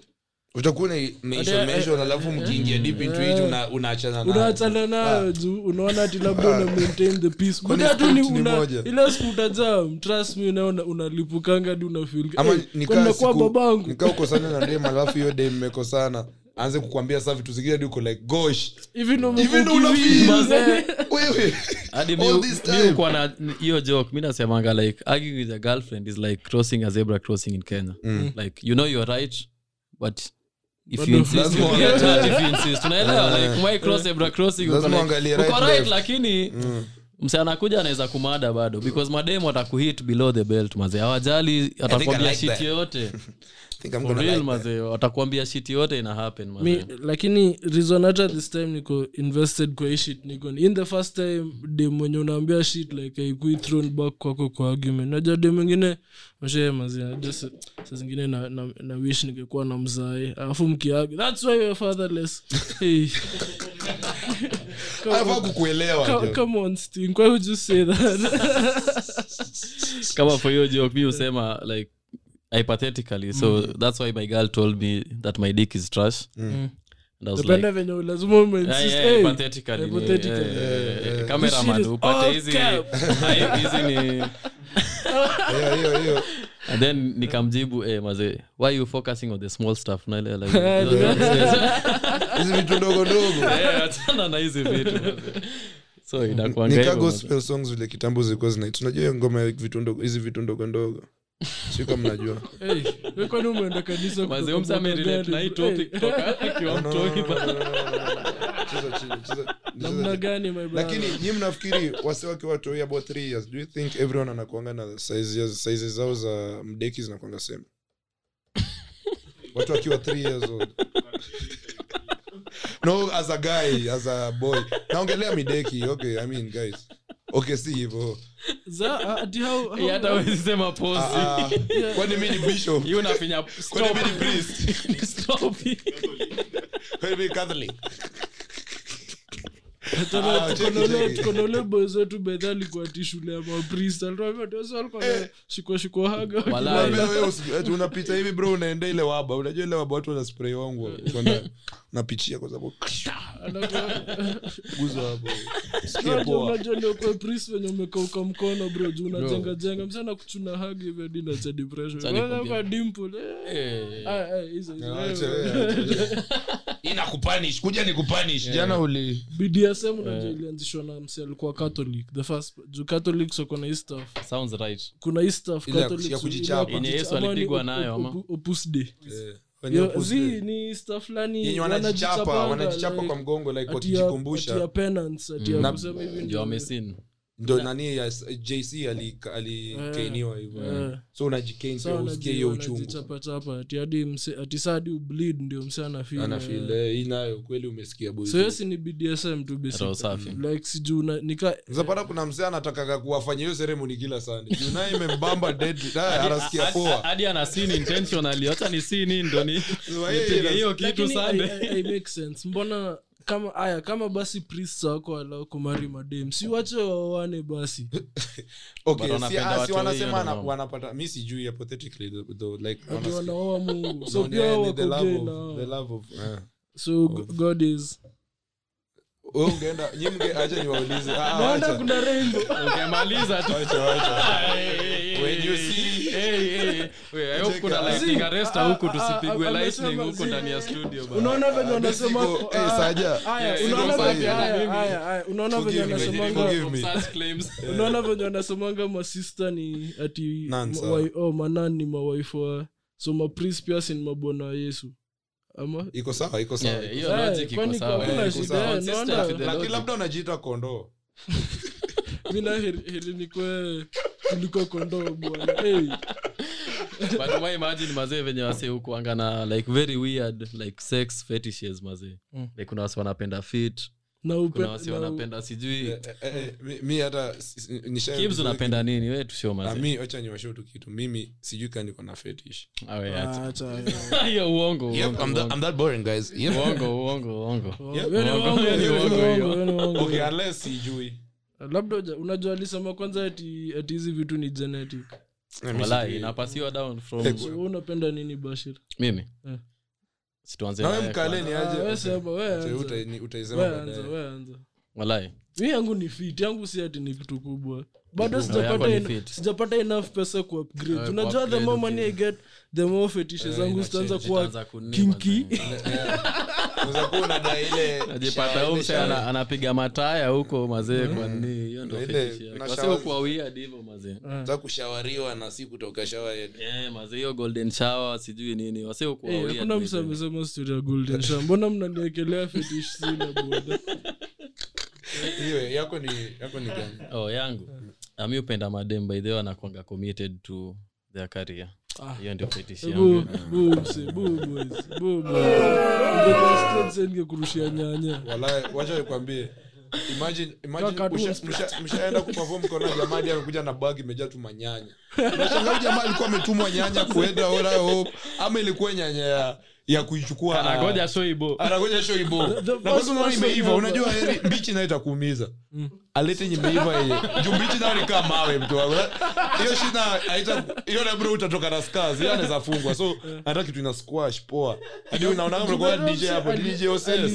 Utakuwa na- mention, mention, alafu mkiingia deep into it una- unaachana nayo. unaachana nayo juu unaona ati labda una maintain the peace. Kwani Buda tu ni script ni una- moja? ile siku utajam trust me unaona unalipukanga hadi unafeel ama nikaa nakuwa siku- babangu? nikaa ukosana na dem alafu hiyo dem mmekosana aanze kukwambia saa vitu zingine hadi uko like gosh hivi ndo Hivi ndo mko wewe. Hadi All this na hiyo joke mi nasemanga like arguing with a girlfriend is like crossing a zebra crossing in kenya. Like you know you're right but if you insist you get hurt if you insist unaelewa? Like why cross zebra crossing? Uko like uko right, right left. lakini mse anakuja anaweza kumada bado because mademu atakuhit below the belt mazee hawajali atakwambia like shit yoyote watakwambia shit yote ina happen mi lakini reason hata this time niko invested kwa hii shit niko in the first time dem mwenye unaambia shit like aikui thrown back kwako kwa argument. Najua dem mwingine mashee mazia just sa sa zingine na, na, na wish ningekuwa na mzae. Alafu mkiagi thats why you're fatherless. Hey. Anafaa kukuelewa come, jo. come on Sting, why would you say that? Kama for hiyo joke mi husema like hypothetically so that's why my girl told me that my dick is trash. Depende venye upate ni and then nikamjibu eh, mazee why you focusing on the small stuff? Naelewa, like, hizi vitu ndogo ndogo. Na hizi vitu so inakuanga vile kitambo zilikuwa zinatunajua ngoma vitu ndogo hizi vitu ndogo ndogo si kama kwani umeenda gani? lakini nyi mnafikiri wase wakiwa watoi about three years do you think everyone anakuanga na sizes sizes zao za mdeki zinakuanga sema watu wakiwa three years old. No as a guy as a boy. Naongelea mideki okay i mean guys. Okay si hivo How- Eh, hata wezi sema posi. Ah, ah. mi ni bishop? Hiyo mi ni priest? Mi catholic Tena Ah, tuko ule- bedha alikuwa ti shule ya unapita hivi bro unaenda ile waba. Unajua ile waba watu wanaspray wangu kwenda napichia kwa sababu unajua venye umekauka mkono bro juu unajenga jenga. Msana kuchuna hagi depression. Dimple eh. Eh. Hizo inakupanish kuja ni kupanish jana uli bdsm unajua ilianzishwa na msi alikuwa catholic. The first juu catholics wako na hii stuff sounds right. Kuna hii stuff Catholics, kujichapa. Yenye Yesu alipigwa nayo, ama? opus day. Eh, zi ni stuff fulani wanajichapa wanajichapa kwa mgongo like wakijikumbusha penance, ati ya kusema hivi ndio ndio- amesin ndo nani ya jc alikainiwa hivo Eh. so unajikain Sawa, pia hiyo uchungu. wanajichapachapa, ati hadi mse- ati saa ubleed ndio mse anafeel, eh. kweli umesikia boy. Hiyo si ni bdsm tu like sijuu nikazapata kuna mse anatakaga kuwafanya hiyo seremoni kila sande juu imembamba anasikia poa. hadi ana sin intentionally. Wacha ni sini ndo nipige hiyo kitu sande. I- I- I make sense. Mbona kama aya kama basi priest wako alao kumari madem si wache wawane basi. Okay si, ah, si wanasema ndo wanapata mi sijui hypothetically though, though, like wanaoa mungu. So pia eh. so god is ungeenda nyi mge acha niwaulize. Ah, ah, naona kuna rainbow. Ungemaliza tu. Acha, acha. When you see- hey, hey. Kuna out. lightning arrester huku Ah, ah, tusipigwe ah, lightning huku ndani ya studio bana. unaona venye wanasema eh, ah, Saja. unaona venye- unaona venye wanasema unaona venye wanasemanga masista ni ati ma- oh, manan ni mawaifu so so priest pia sin ni mabwana wa yesu iko sawa iko sawa Yeah, iko hiyo sawa. Eh, labda unajiita kondoo. Mina heri heri nikwe kuliko kondoo bwana. Hey. But imagine mazee venye wase hukuanga na like very weird like sex fetishes mazee Mm. like kuna wase wanapenda fit wanapenda sijui. Eh, eh, eh, mi- hata unapenda nini? We tusho Ah, wacha tu kitu. Mimi sijui ka niko na fetish. Hiyo uongo unless sijui. Labda unajua alisema kwanza ati hizi vitu ni genetic. Walai inapasiwa down from unapenda nini bashir? Mimi? Eh. Situanze nawe mkaleni mkale ni Ah, aje? utaisema Walai. Yangu ni fit yangu si ati ni kitu kubwa. Bado sijapata sijapata enough pesa ku upgrade. Eh, unajua the more money i get the more fetishes zangu zitaanza kuwa ile najipata shower- mse anapiga mataya huko mazee hiyo weird hivyo kushawariwa na si kutoka. Eh, mazee hiyo golden shower sijui nini. Wase hukuwa Eh, hakuna mazee. story ya golden shower. Mbona mnaniekelea fetish sina boda hiyo yako ni yako ni gani? Oh yangu. Ami upenda madem by the way anakwanga committed to their career. Ah. hiyo ndio fetish yangu. ningekurushia nyanya. Wacha nikwambie mshaenda kupavua kona jamani amekuja na bag imejaa tu manyanya. Nashangaa jamaa alikuwa ametumwa nyanya kuenda ora hope ama ilikuwa nyanya ya ya kuichukua na- anagoja shoibo anagoja show ibo The- the na kwa sababu imeiva unajua heri mbichi nayo itakuumiza. Alete yenye imeiva yenye juu mbichi nayo ni kama mawe mtu wangu hiyo shina haita hiyo na bro utatoka na scars yeye anaweza fungwa. So hata kitu ina squash poa. Hadi unaona kama mlikuwa DJ hapo DJ Oses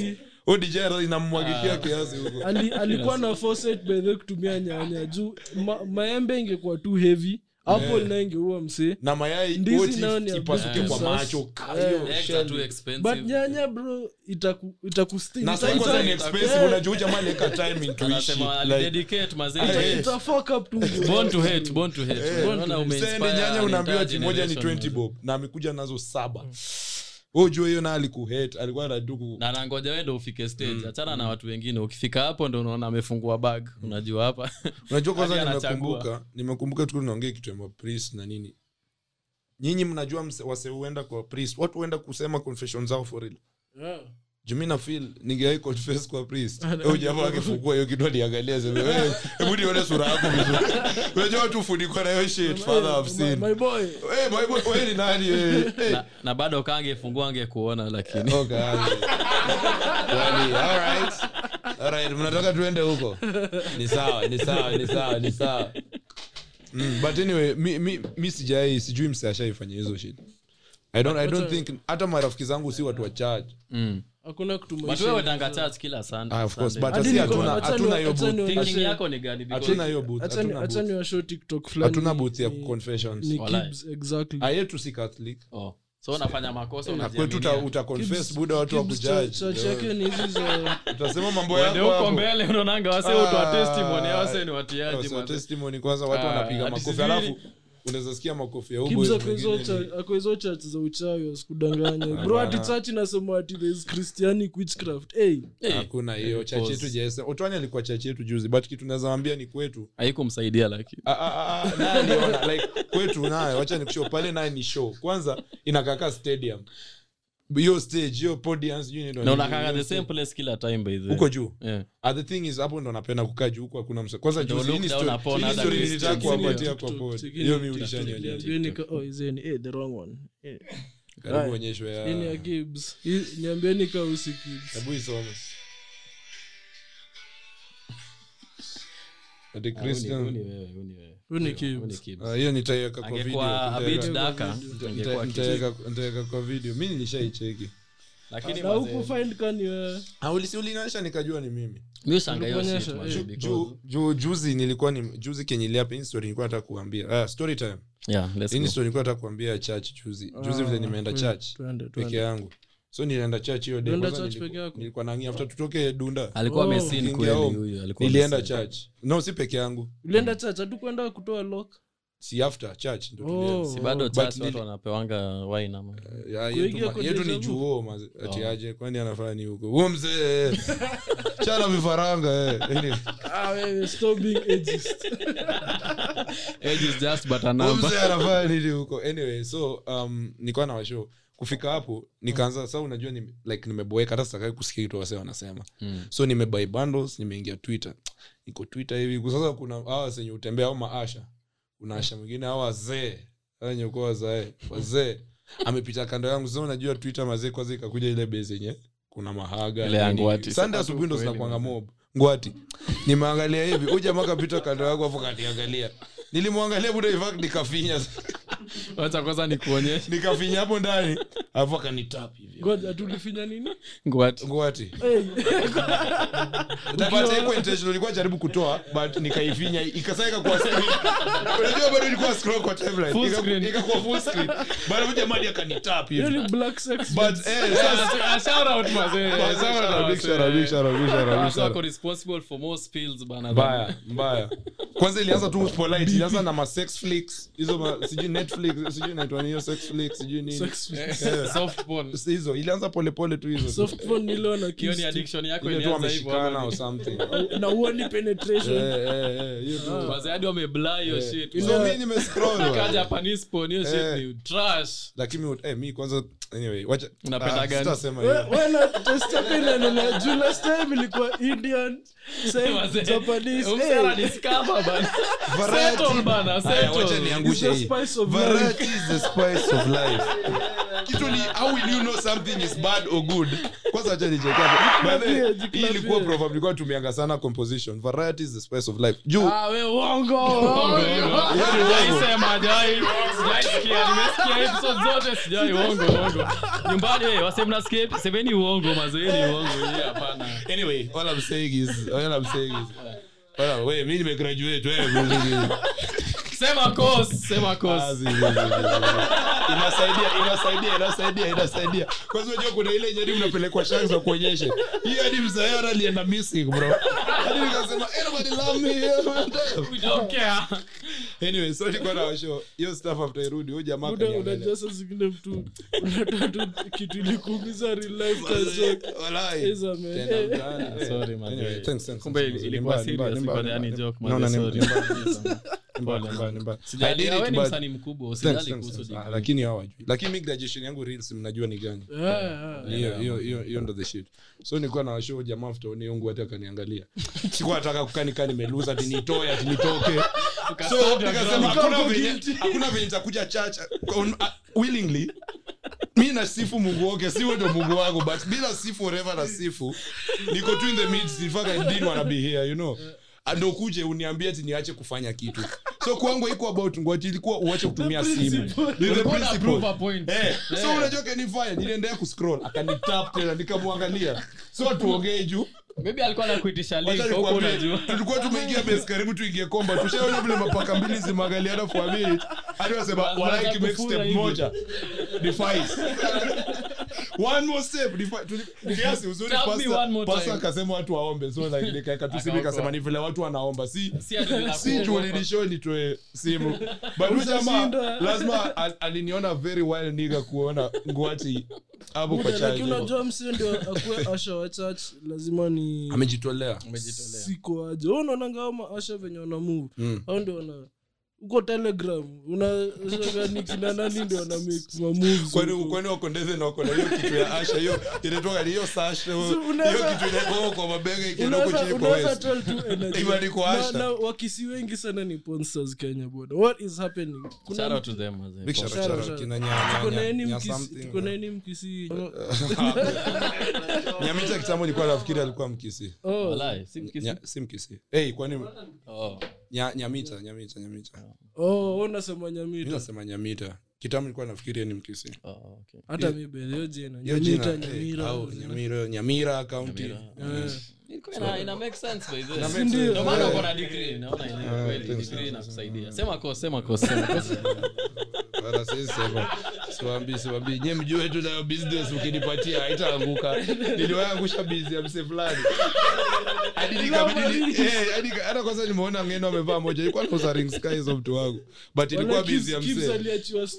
inamwagikia kiasi huko. Ali, alikuwa na by the kutumia nyanya. Juu ma, maembe ingekuwa tu heavy apple nayo ingeua msee. Na mayai Ndizi nayo ipasuke big kwa macho ka- Eh. but nyanya bro itaku- itakusting- na ita- sasa kwanza ni ita- expensive eh, Eh. an unaambiwa entire ni 20 bob. Na amekuja nazo saba ujue hiyo na alikuhet alikuwa anatuku na nangoja wendo ufike stage achana na watu wengine. Ukifika hapo ndo unaona amefungua bag unajua hapa. Unajua kwanza nimekumbuka nimekumbuka tuku naongea kitu ya mapriest na nini. Nyinyi mnajua wase huenda kwa priest watu huenda kusema confession zao for real. Yeah. Jumi na feel ningeai confess kwa priest. Au jamaa akifungua hiyo kitu aliangalia sema "Wewe, hebu nione sura yako vizuri. Unajua watu ufunikwa na hiyo shit father I've seen. my boy. Hey my boy wewe ni nani eh? Hey. na, na bado kangefungua angekuona lakini. Okay, mnataka tuende huko? Ni sawa ni sawa ni sawa ni sawa. Mm, but anyway mi, mi, mi sijai sijui mse ashaifanya hizo shit. I don't, I don't think hata marafiki zangu si watu wa mm. Hakuna but wewe kutumaisha wendanga church kila Sunday- Ah, of course, Sunday. but Hadi si niko- hatuna acha hatuna ni- hiyo acha booth. Ni- thinking yako ni gani? Because- hatuna hiyo booth Acha ni- hatuna acha booth. niwashow tiktok fulani booth ya ni- confessions. ni Walai. Kibs, exactly. Ah, yetu si catholic. Oh. so unafanya makosa na kwetu uta, unajiaminia. uta confess buda watu wa yake ni hizi utasema mambo Wende yako huko hapo. mbele unaonanga wase testimony wase ni watiaji testimony kwanza watu wanapiga makofi alafu unaweza sikia makofi yaakwezo huyu Kibs boy ako hizo mwingine ni- cha- ako hizo church za uchawi wasikudanganya bro ati church inasema ati there christianic witchcraft. Hey. Eh, hakuna hiyo chach yetu jaesa otwani alikuwa chach yetu juzi but kitu naweza ambia ni kwetu. Haikumsaidia lakini Ah, ah, ah, like kwetu naye. Wacha nikusho pale naye ni show. Kwanza inakakaa stadium hiyo stage hiyo podium sijui inaitwa na nini, the same place kila time by the way. huko juu? Yeah. Ah, the thing is hapo ndo napenda kukaa juu huko hakuna msa kwanza Ndio juzi hii look ni story- ni story nilitaka kuwapatia kwa pod hiyo mi TikTok, ulishanionyesha niambieni ka- eh, the wrong one. Karibu onyeshwe hii ni ya ya Gibbs. Niambieni ka usi hebu isome hiyo nitaiweka kwa video mi nilishaicheki. Lakini na mazee, huku find kani wewe? Ah, ulisi ulinaonyesha nikajua ni mimi. Juu juzi nilikuwa ni juzi kenye iliapa hii story nilikuwa nataka kuambia. Ah, story time. Yeah, let's hii ni go. story nilikuwa nataka kuambia church juzi. Juzi vile nimeenda church peke yangu so nilienda church hiyo nilikuwa nangi after tutoke dunda. Alikuwa Oh. amesin kweli alikuwa nilienda church. No si peke yangu. Ulienda church hatukwenda kutoa lock? Si after church ndo Oh. si bado church watu wanapewanga wine ama? Yetu ma- kwa yetu ni juo ati aje? Kwani anafanya ni huko? Huo mzee. Chana vifaranga eh. Anyway, ah wewe stop being ageist. Age just but a number. mzee anafanya nini huko? Anyway so um, nilikuwa na washow kufika hapo nikaanza sa unajua nime, like nimeboeka hata sitakai kusikia kitu wase wanasema. Mm. so nimebai bundles nimeingia twitter. Niko twitter hivi. Sasa kuna awa zenye utembea au maasha. Kuna asha mwingine au wazee. Wenye uko wazae wazee. Amepita kando yangu. Sa unajua twitter mazee kwanza ikakuja ile base yenye kuna mahaga Sasa asubuhi ndo zinakwanga mob. Ngwati nimeangalia hivi. Huyu jamaa kapita kando yangu afu kaniangalia. Nilimwangalia buda in nikafinya wacha kwanza nikuonyeshe. Nikafinya hapo ndani alafu akanitap hivi. Ngoja tulifinya nini? Ngwati ngwati hey. but haikuwa intentional ilikuwa jaribu kutoa but nikaifinya ikasaika kwa unajua bado ilikuwa scroll kwa timeline. Ikakuwa full screen. Bado huyu jamaa akanitap hivi. Ni black sex but eh shout out mazee shout out Big shout out, big shout out, big shout out, big shout wako responsible for more spills bana. Mbaya mbaya. Kwanza ilianza tu polite ilianza na ma sex flicks. Hizo sijui netflix sijui naitwa niyo sexflix sijui nini. Sex soft porn. Hizo ilianza polepole tu hizo. O something. Na uoni penetration. Eh eh eh hiyo tu. Mazee hadi wameblur hiyo shit. So mimi nimescroll Ka bwana. Japanese porn hiyo shit Eh. ni trash. Lakini eh, mi kwanza anyway wacha Unapenda ah, juu last time ilikuwa indian same Mazee, japanese. Huyu hey, msela ni scammer bana. Variety. Settle bana, Haya, settle. wacha it's niangushe hii. spice of variety is the spice of life. Kituni how will you know something is bad or good? Kwanza acha nicheke hapo. By the way, Jiklapie, hii ilikuwa proverb ilikuwa tumeanga sana composition. Variety is the spice of life. Juu. Ah we uongo. Uongo, uongo. uongo. Sema, hajai. Sijai sikia, nimesikia episode zote sijai uongo uongo. Nyumbani wewe wase mnasikia semeni uongo mazoeni uongo. Yeye hapana. Anyway all i'm saying is all i'm saying is we, mi nimegraduate, we, sema cause, sema cause. Ah, zi- zi- zi- zi- zi. inasaidia inasaidia inasaidia inasaidia kwanza unajua kuna ile nyeri mnapelekwa shangs za kuonyesha hadi mzayara alienda missing bro hadi nikasema anybody love me We don't care. Anyway so nilikuwa na washo hiyo stuff after irudi jamaa unajua saa zingine mtu unatoa tu kitu real life lakini hawajui. Lakini mi graduation yangu reels mnajua ni gani. Hiyo ndo the shit. So nilikuwa na jamaa after hata akaniangalia. Sikuwa nataka kukanika nimeluza ati nitoe so hakuna venye takuja church. On- uh, willingly. Mi nasifu mungu wake siwe ndo mungu wangu but bila sifu whatever na sifu niko tu in the midst in fact I didn't wanna be here you know. Ndo kuje uniambie ati niache kufanya kitu. So kwangu iko about ngwati ilikuwa uache kutumia simu. Eh, so unajua kanifanya niliendelea kuscroll akanitap tena nikamwangalia. So tuongee juu Maybe alikuwa unajua. tulikuwa tumeingia besi karibu tuingie komba tushaona vile mapaka mbili zimagaliana for a hadi wasema Lazima walai za kimake kufura step moja. Defies one more step. Kiasi uzuri akasema watu waombe. So like nikaeka tu simu Akaokoa. ni vile watu wanaomba. Si Si si nitoe simu. But jamaa lazima al- aliniona very wild niga kuona ngwati hapo kwa church. unajua msio ndio akue asha wa church lazima ni amejitolea. Siko aje. Unaonanga hao maasha venye wana move. Au ndio wana uko telegram ndio kwani wakondeze na hiyo kitu ya asha hiyo inatoka hiyo sasha hiyo kitu inakuwa kwa mabega ikienda chini kwa unaweza waist tell tu energy. Imeandikwa Na- Asha. wakisi wengi sana ni ponsters kenya boda what is happening Kuna Shout out to them, mazee. Big shout out, Shout out, shout out. shout Kina out. nya- Tuko nya- na any nya mkisi- something. tuko na any mkisi nyamita kitambo nilikuwa nafikiri alikuwa mkisi Oh, si mkisi? Kwani Oh. Nya- nyamita nyamita nyamita. Oh, wewe unasema nyamita. Nasema nyamita. Kitambo ilikuwa nafikiria ni mkisi Oh, okay. hata mi bedhi jina. nyamita nyamira. au nyamira nyamira kaunti Eh. Sense. Ndio? maana uko na degree, naona yenyewe kweli, degree inakusaidia. Sema course, sema course, course. Wala sema, siwaambii siwaambii. Mjue tu nayo business ukinipatia haitaanguka. Niliwaangusha bizi ya mse fulani. Hadi nikabidi- eh, hadi nika- hata kwanza nimeona ngeno amevaa moja ilikuwa nauza hizo mtu wangu. But ilikuwa bizi ya mse.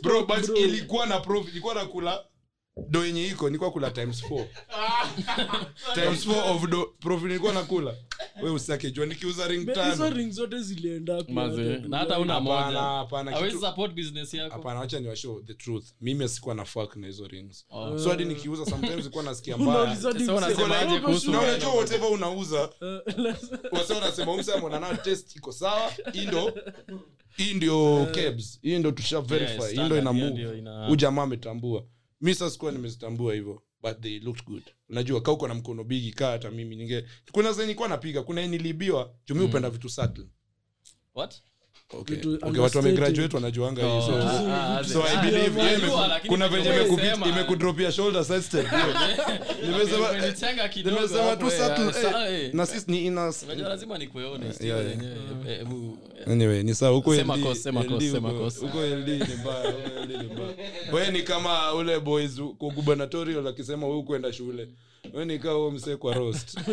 Bro but ilikuwa na ilikuwa nakula do yenye iko nikuwa kula times four. times four of do profit nilikuwa nakula. We usake jua nikiuza ring hizo tano. ring zote zilienda hata? Na hata una Hapana, moja. hapana, Hawezi kitu- support business yako. hapana wacha ni washow the truth. Mimi asikuwa na fuck na hizo rings. Oh. so hadi nikiuza sometimes ilikuwa nasikia mbaya. Unauliza hadi Sasa mse- unasemaje kuhusu- na unajua whatever unauza. Eh, wanasema umse amona test iko sawa. Hii ndo hii ndio kebs. Hii ndo tusha verify. Hii ndo standard, ina hiyo move. ndio ina- huyu jamaa ametambua mi sasa sikuwa nimezitambua hivyo but they looked good. Unajua kauko na mkono bigi kaa hata mimi ninge kuna zenye nilikuwa napiga kuna nilibiwa niliibiwa jumi upenda vitu subtle. What? Okay. Okay, watu wamegraduate wanajuanga hii so so i believe yeah, imeku- kuna venye venye imekupit- umesema. imekudropia shoulder side nimesema nimesema tu subtle sa- na sisi ni ina lazima nikuwe honest, Yeah, hiyo yeah. yenyewe, hebu- anyway ni sawa huko Sema LD sema LD sema huko- course. huko LD ni mbaya huko LD ni mbaya. Wewe ni kama ule boys kwa gubernatorial akisema wewe kwenda shule kama msee kwa roast.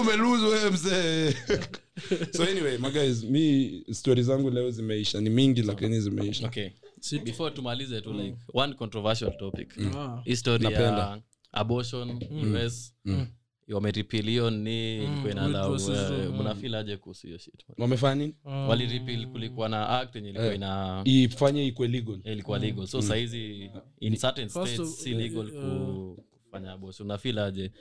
Umeluzu msee. So anyway mi zangu leo zimeisha. Ni mingi lakini zimeisha. Okay. before tumalize tu like one controversial topic. Mm. history Napenda. ya abortion us wameripil hiyo ni eh, Roe, mnafeel aje kuhusu hiyo shit wamefanya nini? Waliripil kulikuwa na act yenye ilikuwa ina ifanye ikwe legal. Ilikuwa legal. So saizi in certain states of- si legal ku- kufanya bosi unafil aje?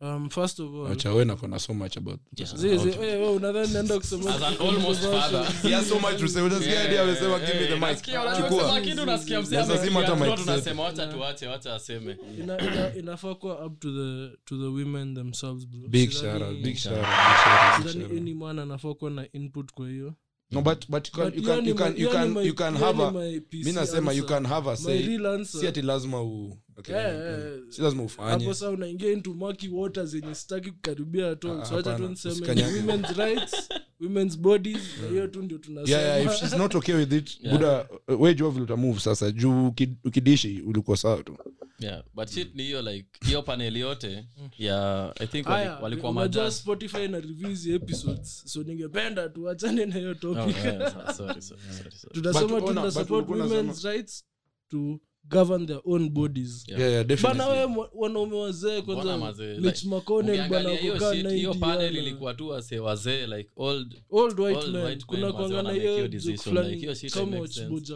Um, first of all acha wewe nako so much about zi- zi- wewe unadhani naenda kusema As an almost father. yeah so much to say. Unasikia hadi amesema give me the mic. chukua. kitu, nasikia msee Sasa zima hata mic tunasema wacha tuache wacha aseme. Ina, ina, inafaa kuwa up to the to the women themselves big shout out big shout out big shout out, big sidhani shout out. any man anafaa kuwa na input kwa hiyo. No but but you can But you can you can you can you can have a my nasema you can have a say. si ati lazima u okay. yeah, lazima ufanye hapo saa unaingia into maki water zenye sitaki kukaribia at all. Ah, so tu niseme women's rights women's bodies hiyo yeah. tu ndio tunasema yeah, yeah, if she's not okay with it buda uh, we jua vile utamove sasa juu ukidishi ulikuwa sawa tu yeah but shit ni hiyo like hiyo panel yote ya i think wali- walikuwa majas spotify na reviews episodes so ningependa tuachane na hiyo Oh, yeah, sorry, sorry, sorry, sorry. tunasema tuna support women's rights to govern their own bodies. Yeah. yeah, yeah, bana we wanaume wazee Mbona kwanza mazee, Mitch like, McConnell bana ukiangalia hiyo kukaa shit, hiyo 90 panel ilikuwa tu wase wazee like old old white Old men. white kuna hiyo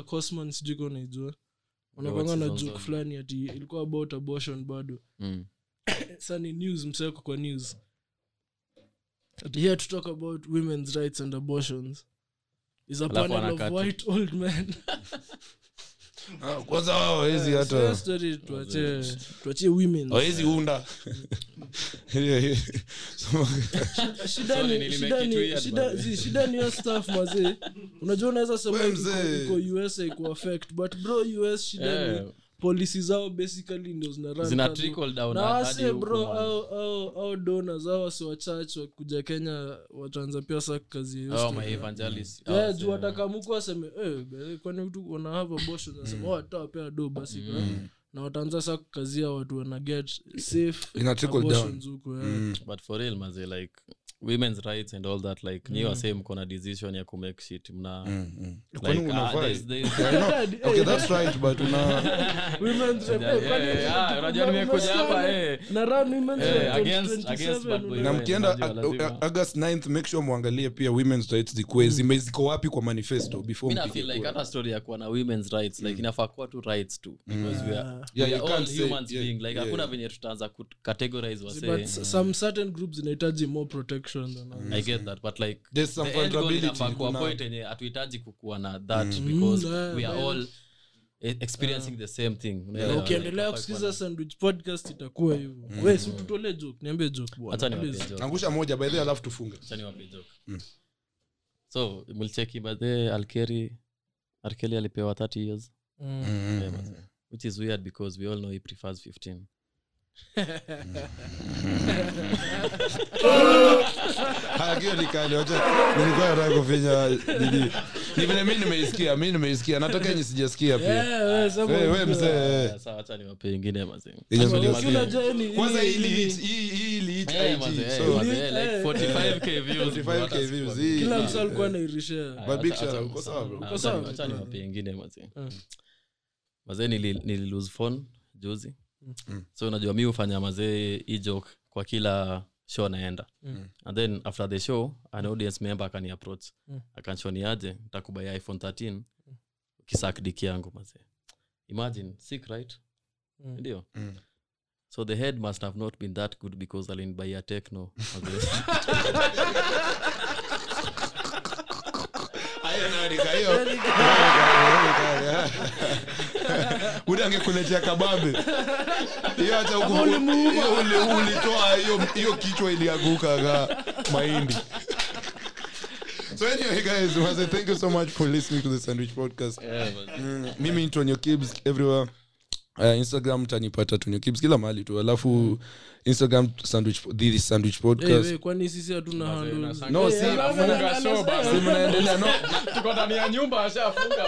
Horseman sijui ka unaijua watch unakwanga na seasons fulani ati ilikuwa about abortion bado. Mm. sa ni news mseko kwa news. Ati here to talk about women's rights and abortions is a panel of white old men kwanza wao hawezi So hiyo hata tuachie unda. Shida ni hiyo stuff mazee. Unajua unaweza sema We iko- mzee. iko us iko affect but bro us shida Yeah. ni policy zao basically ndo zina run zina kando. trickle down na hadi wase huku, bro au au au wachache church wakuja kenya wataanza pia sa kazi Oh, Oh, yeah. watakamuku waseme eh, kwani mtu wana have nasema mm. watawapea do basi kwa na wataanza sa kukazia watu wanaget safe huko yeah. but for real maze like women's rights and all that like nyi wasee mko na decision ya kumake shit mna Kwani like, ah, unafai? there's- there's- okay that's right but una Women's rep, Yeah, kwani yeah, yeah, tuko- unajua nimekuja hapa, na- na run women's rep against- 2027, against bad boy. na una- mkienda august 9th make sure mwangalie pia women's rights zikuwe zime ziko wapi kwa manifesto before mi mpige like hata story ya kuwa na women's rights like inafaa kuwa tu rights tu because we are, Yeah, we are all humans being like hakuna venye tutaanza categorize but some certain groups zinahitaji more protection than others. i get that but like There's some the end goal vulnerability, inafaa point yenye hatuhitaji kukuwa na that because Mm, yeah, we are yeah. all e- experiencing the same thing. Ukiendelea kusikiza sandwich podcast itakuwa hivyo. We si tutolee joke niambie joke moja by the alafu tufunge. Niwape so mlicheki badhe alkeri arkeli alipewa 30 years. Mm. Which is weird because we all know he prefers 15 hakio nikali wacha nilikuwa nataka kufinya nini? Ni vile mi nimeisikia mi nimeisikia nataka yenye sijasikia pia. Yeah, we, sema we, we unajua. mzee. Yeah, acha niwape ingine mazee Yenye Sasa mzee. unajua jeni, kwanza hii- hii hii- iliit- hii- hii iliit Eh, IG, mazee, so- like 45k views, 45K views, kila hii- alikuwa nairishea But big Acha- shout acha- out, uko sawa. Ah, Uko sawa, acha niwape ingine mazee mazee nili, nili lose phone juzi so unajua mi hufanya mazee hii joke kwa kila show naenda. And then after the show an audience member akani approach. Mm. akanshoniaje ntakubai iphone 13 kisak diki yangu mazee. Imagine sick right? Mm. ndio? Mm. so the head must have not been that good because alinbuy a buda angekuletea kabambe? Hiyo hata ulitoa hiyo hiyo kichwa ilianguka ka mahindi. So anyway guys thank you so much for listening to the sandwich podcast. Yeah, mazee. mm, mimi Antonio Kibbs, everywhere Uh, instagram tanipata Tonyo Kibs kila mahali tu. Alafu instagram sandwich the sandwich podcast. We, kwani sisi hatuna? No, si- ana- ana- funga ana- show ana- basi, mnaendelea no. tuko ndani ya nyumba ashafunga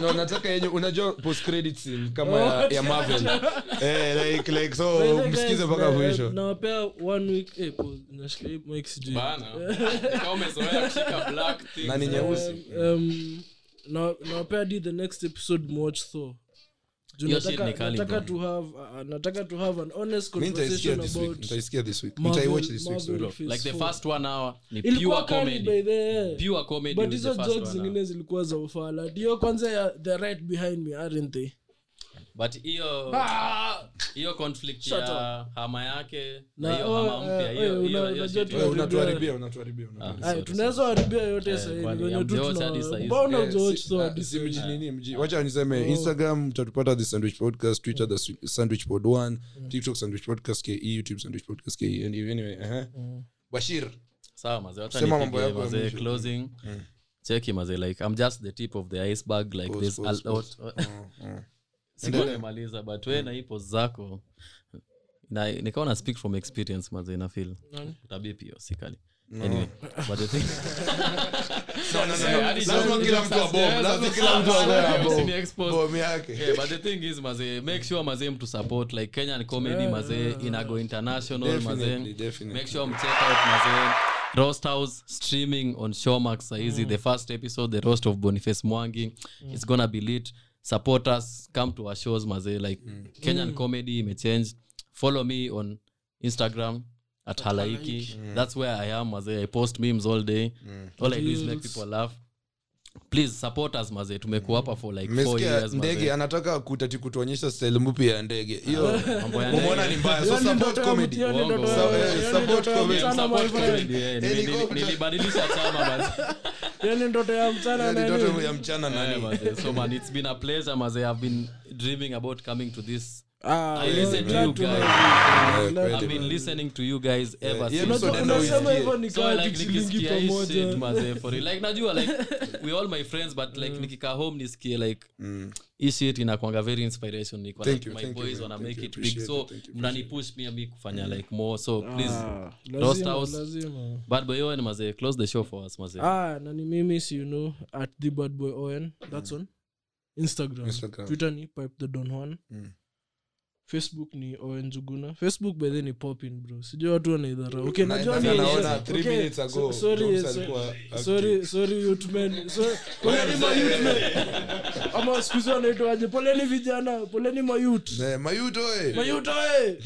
no nataka yenye unajua post credit scene kama ya, ya marvel. Eh, like, like so msikize mpaka na- mwisho. nawapea one week eh, nashika mic sijui. Bana. Kama umezoea kushika black things. na ni nyeusi? Um, na- nawapea hadi the next episode mwatch Thor. Nataka- to have uh, nataka to have an honest conversation this week. About like the first one hour. Ni ilikuwa pure by comedy pure comedy but hizo jokes zingine zilikuwa za ufala. Ndio kwanza ya the right behind me aren't they but hiyo hiyo conflict Shut ya hama yake Na- na hiyo oh, hama mpya eh, hiyo eh, hiyo hiyo shit. Wewe unatuharibia unatuharibia unatuharibia. Ah, tunaweza haribia yote sahii kwani tuna- hadi saa hizi? Eh, si- ah, si mji nini, mji- wacha niseme instagram utatupata the sandwich podcast twitter the Swi- sandwich pod 1 tiktok sandwich podcast ke youtube sandwich podcast ke and anyway, eh. bashir. Sawa mazee wacha Sema mambo nipige yako ya mazee mwisho. closing. Cheki mazee like i'm just the tip of the iceberg like Pause, there's pause, a lot sikuwa nimemaliza but we na hii pose zako na nikawa na speak from experience maze na feel. Tabia pio sikali. Anyway but the thing lazima kila mtu abom lazima kila mtu abom. Yake. Yeah, but the thing is mazee make sure mazee mtu support like kenyan comedy mazee inago international mazee Definitely, definitely. make sure mcheck out mazee roast house streaming on showmax saizi the first episode the roast of boniface mwangi. It's gonna be lit support us come to our shows mazee like kenyan comedy imechange follow me on instagram at halaiki. That's where i am mazee i post memes all day. All i do is make people laugh please support us mazee tumekuwa hapa for like four years ndege anataka kutati kutuonyesha style mpya ya ndege. Hiyo umeona ni mbaya. So support ya comedy. support comedy. mchana, Support my friend. comedy, yeah. Nili- nili- Helicopter. nilibadilisha chama basi. Ndoto ya mchana na ndoto ya mchana nani so man it's been a pleasure mazee i've been dreaming about coming to this Ah, unasema hivyo ni so kama like tuchilingi nikisikia hii shit pamoja mazee for real. like najua like we all my friends but like nikikaa home nisikie like hii shit inakwanga very inspiration niko like you, my boys man. make you, it big. so it, thank you, mnanipush me mi kufanya like more. So please Ah, Roast House. lazima. bad boy Owen, mazee close the show for us mazee ah na mimi si you know at the bad boy on that's on instagram, Instagram. twitter ni pipe the don one Mm. Facebook ni oenjuguna facebook bathe ni popin bro. Sijui watu wanaidhara. Okay najua ni- okay, three minutes ago, so- sorry, Jobs so- alikuwa active. sorry sorry youth men so poleni ma youth men ama siku hizi wanaitwaje? Poleni vijana poleni mayut mayuto mayut oe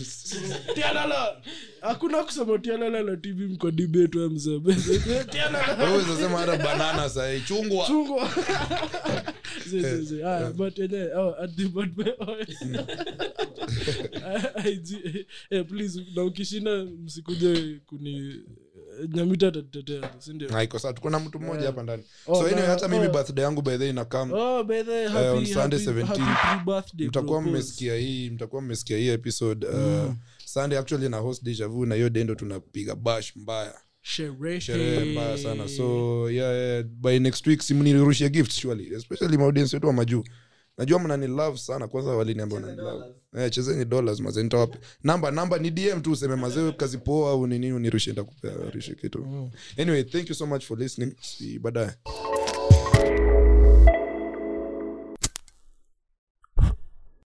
tialala. Hakuna kusema tialala na tv mko debate we mzee. Tialala. Wewe unasema hata banana sahi chungwa. Chungwa. Zi, zi, zi. Aya, but yenyewe, at the bad boy oil. IG, please na ukishinda msikuje kuni nyamita mtu mmoja hapa ndani. Oh, so anyway hata mimi oh. birthday yangu by the way inakam Oh, by the way, on happy- Sunday happy- 17. happy pre-birthday, mtakuwa mmesikia hii mtakuwa mmesikia hii episode uh, sunday actually na host deja vu na hiyo dendo tunapiga bash mbaya. Sherehe. mbaya sana. So yeah, yeah, by next week simnirushia gift surely especially maaudience wetu wa majuu najua mnani love sana kwanza waliniambia wanani love. eh, chezeni dollars mazee nitawape namba namba ni dm tu useme mazee kazi poa au nini unirushie nitakupea rushe kitu. Anyway thank you so much for listening. Si baadaye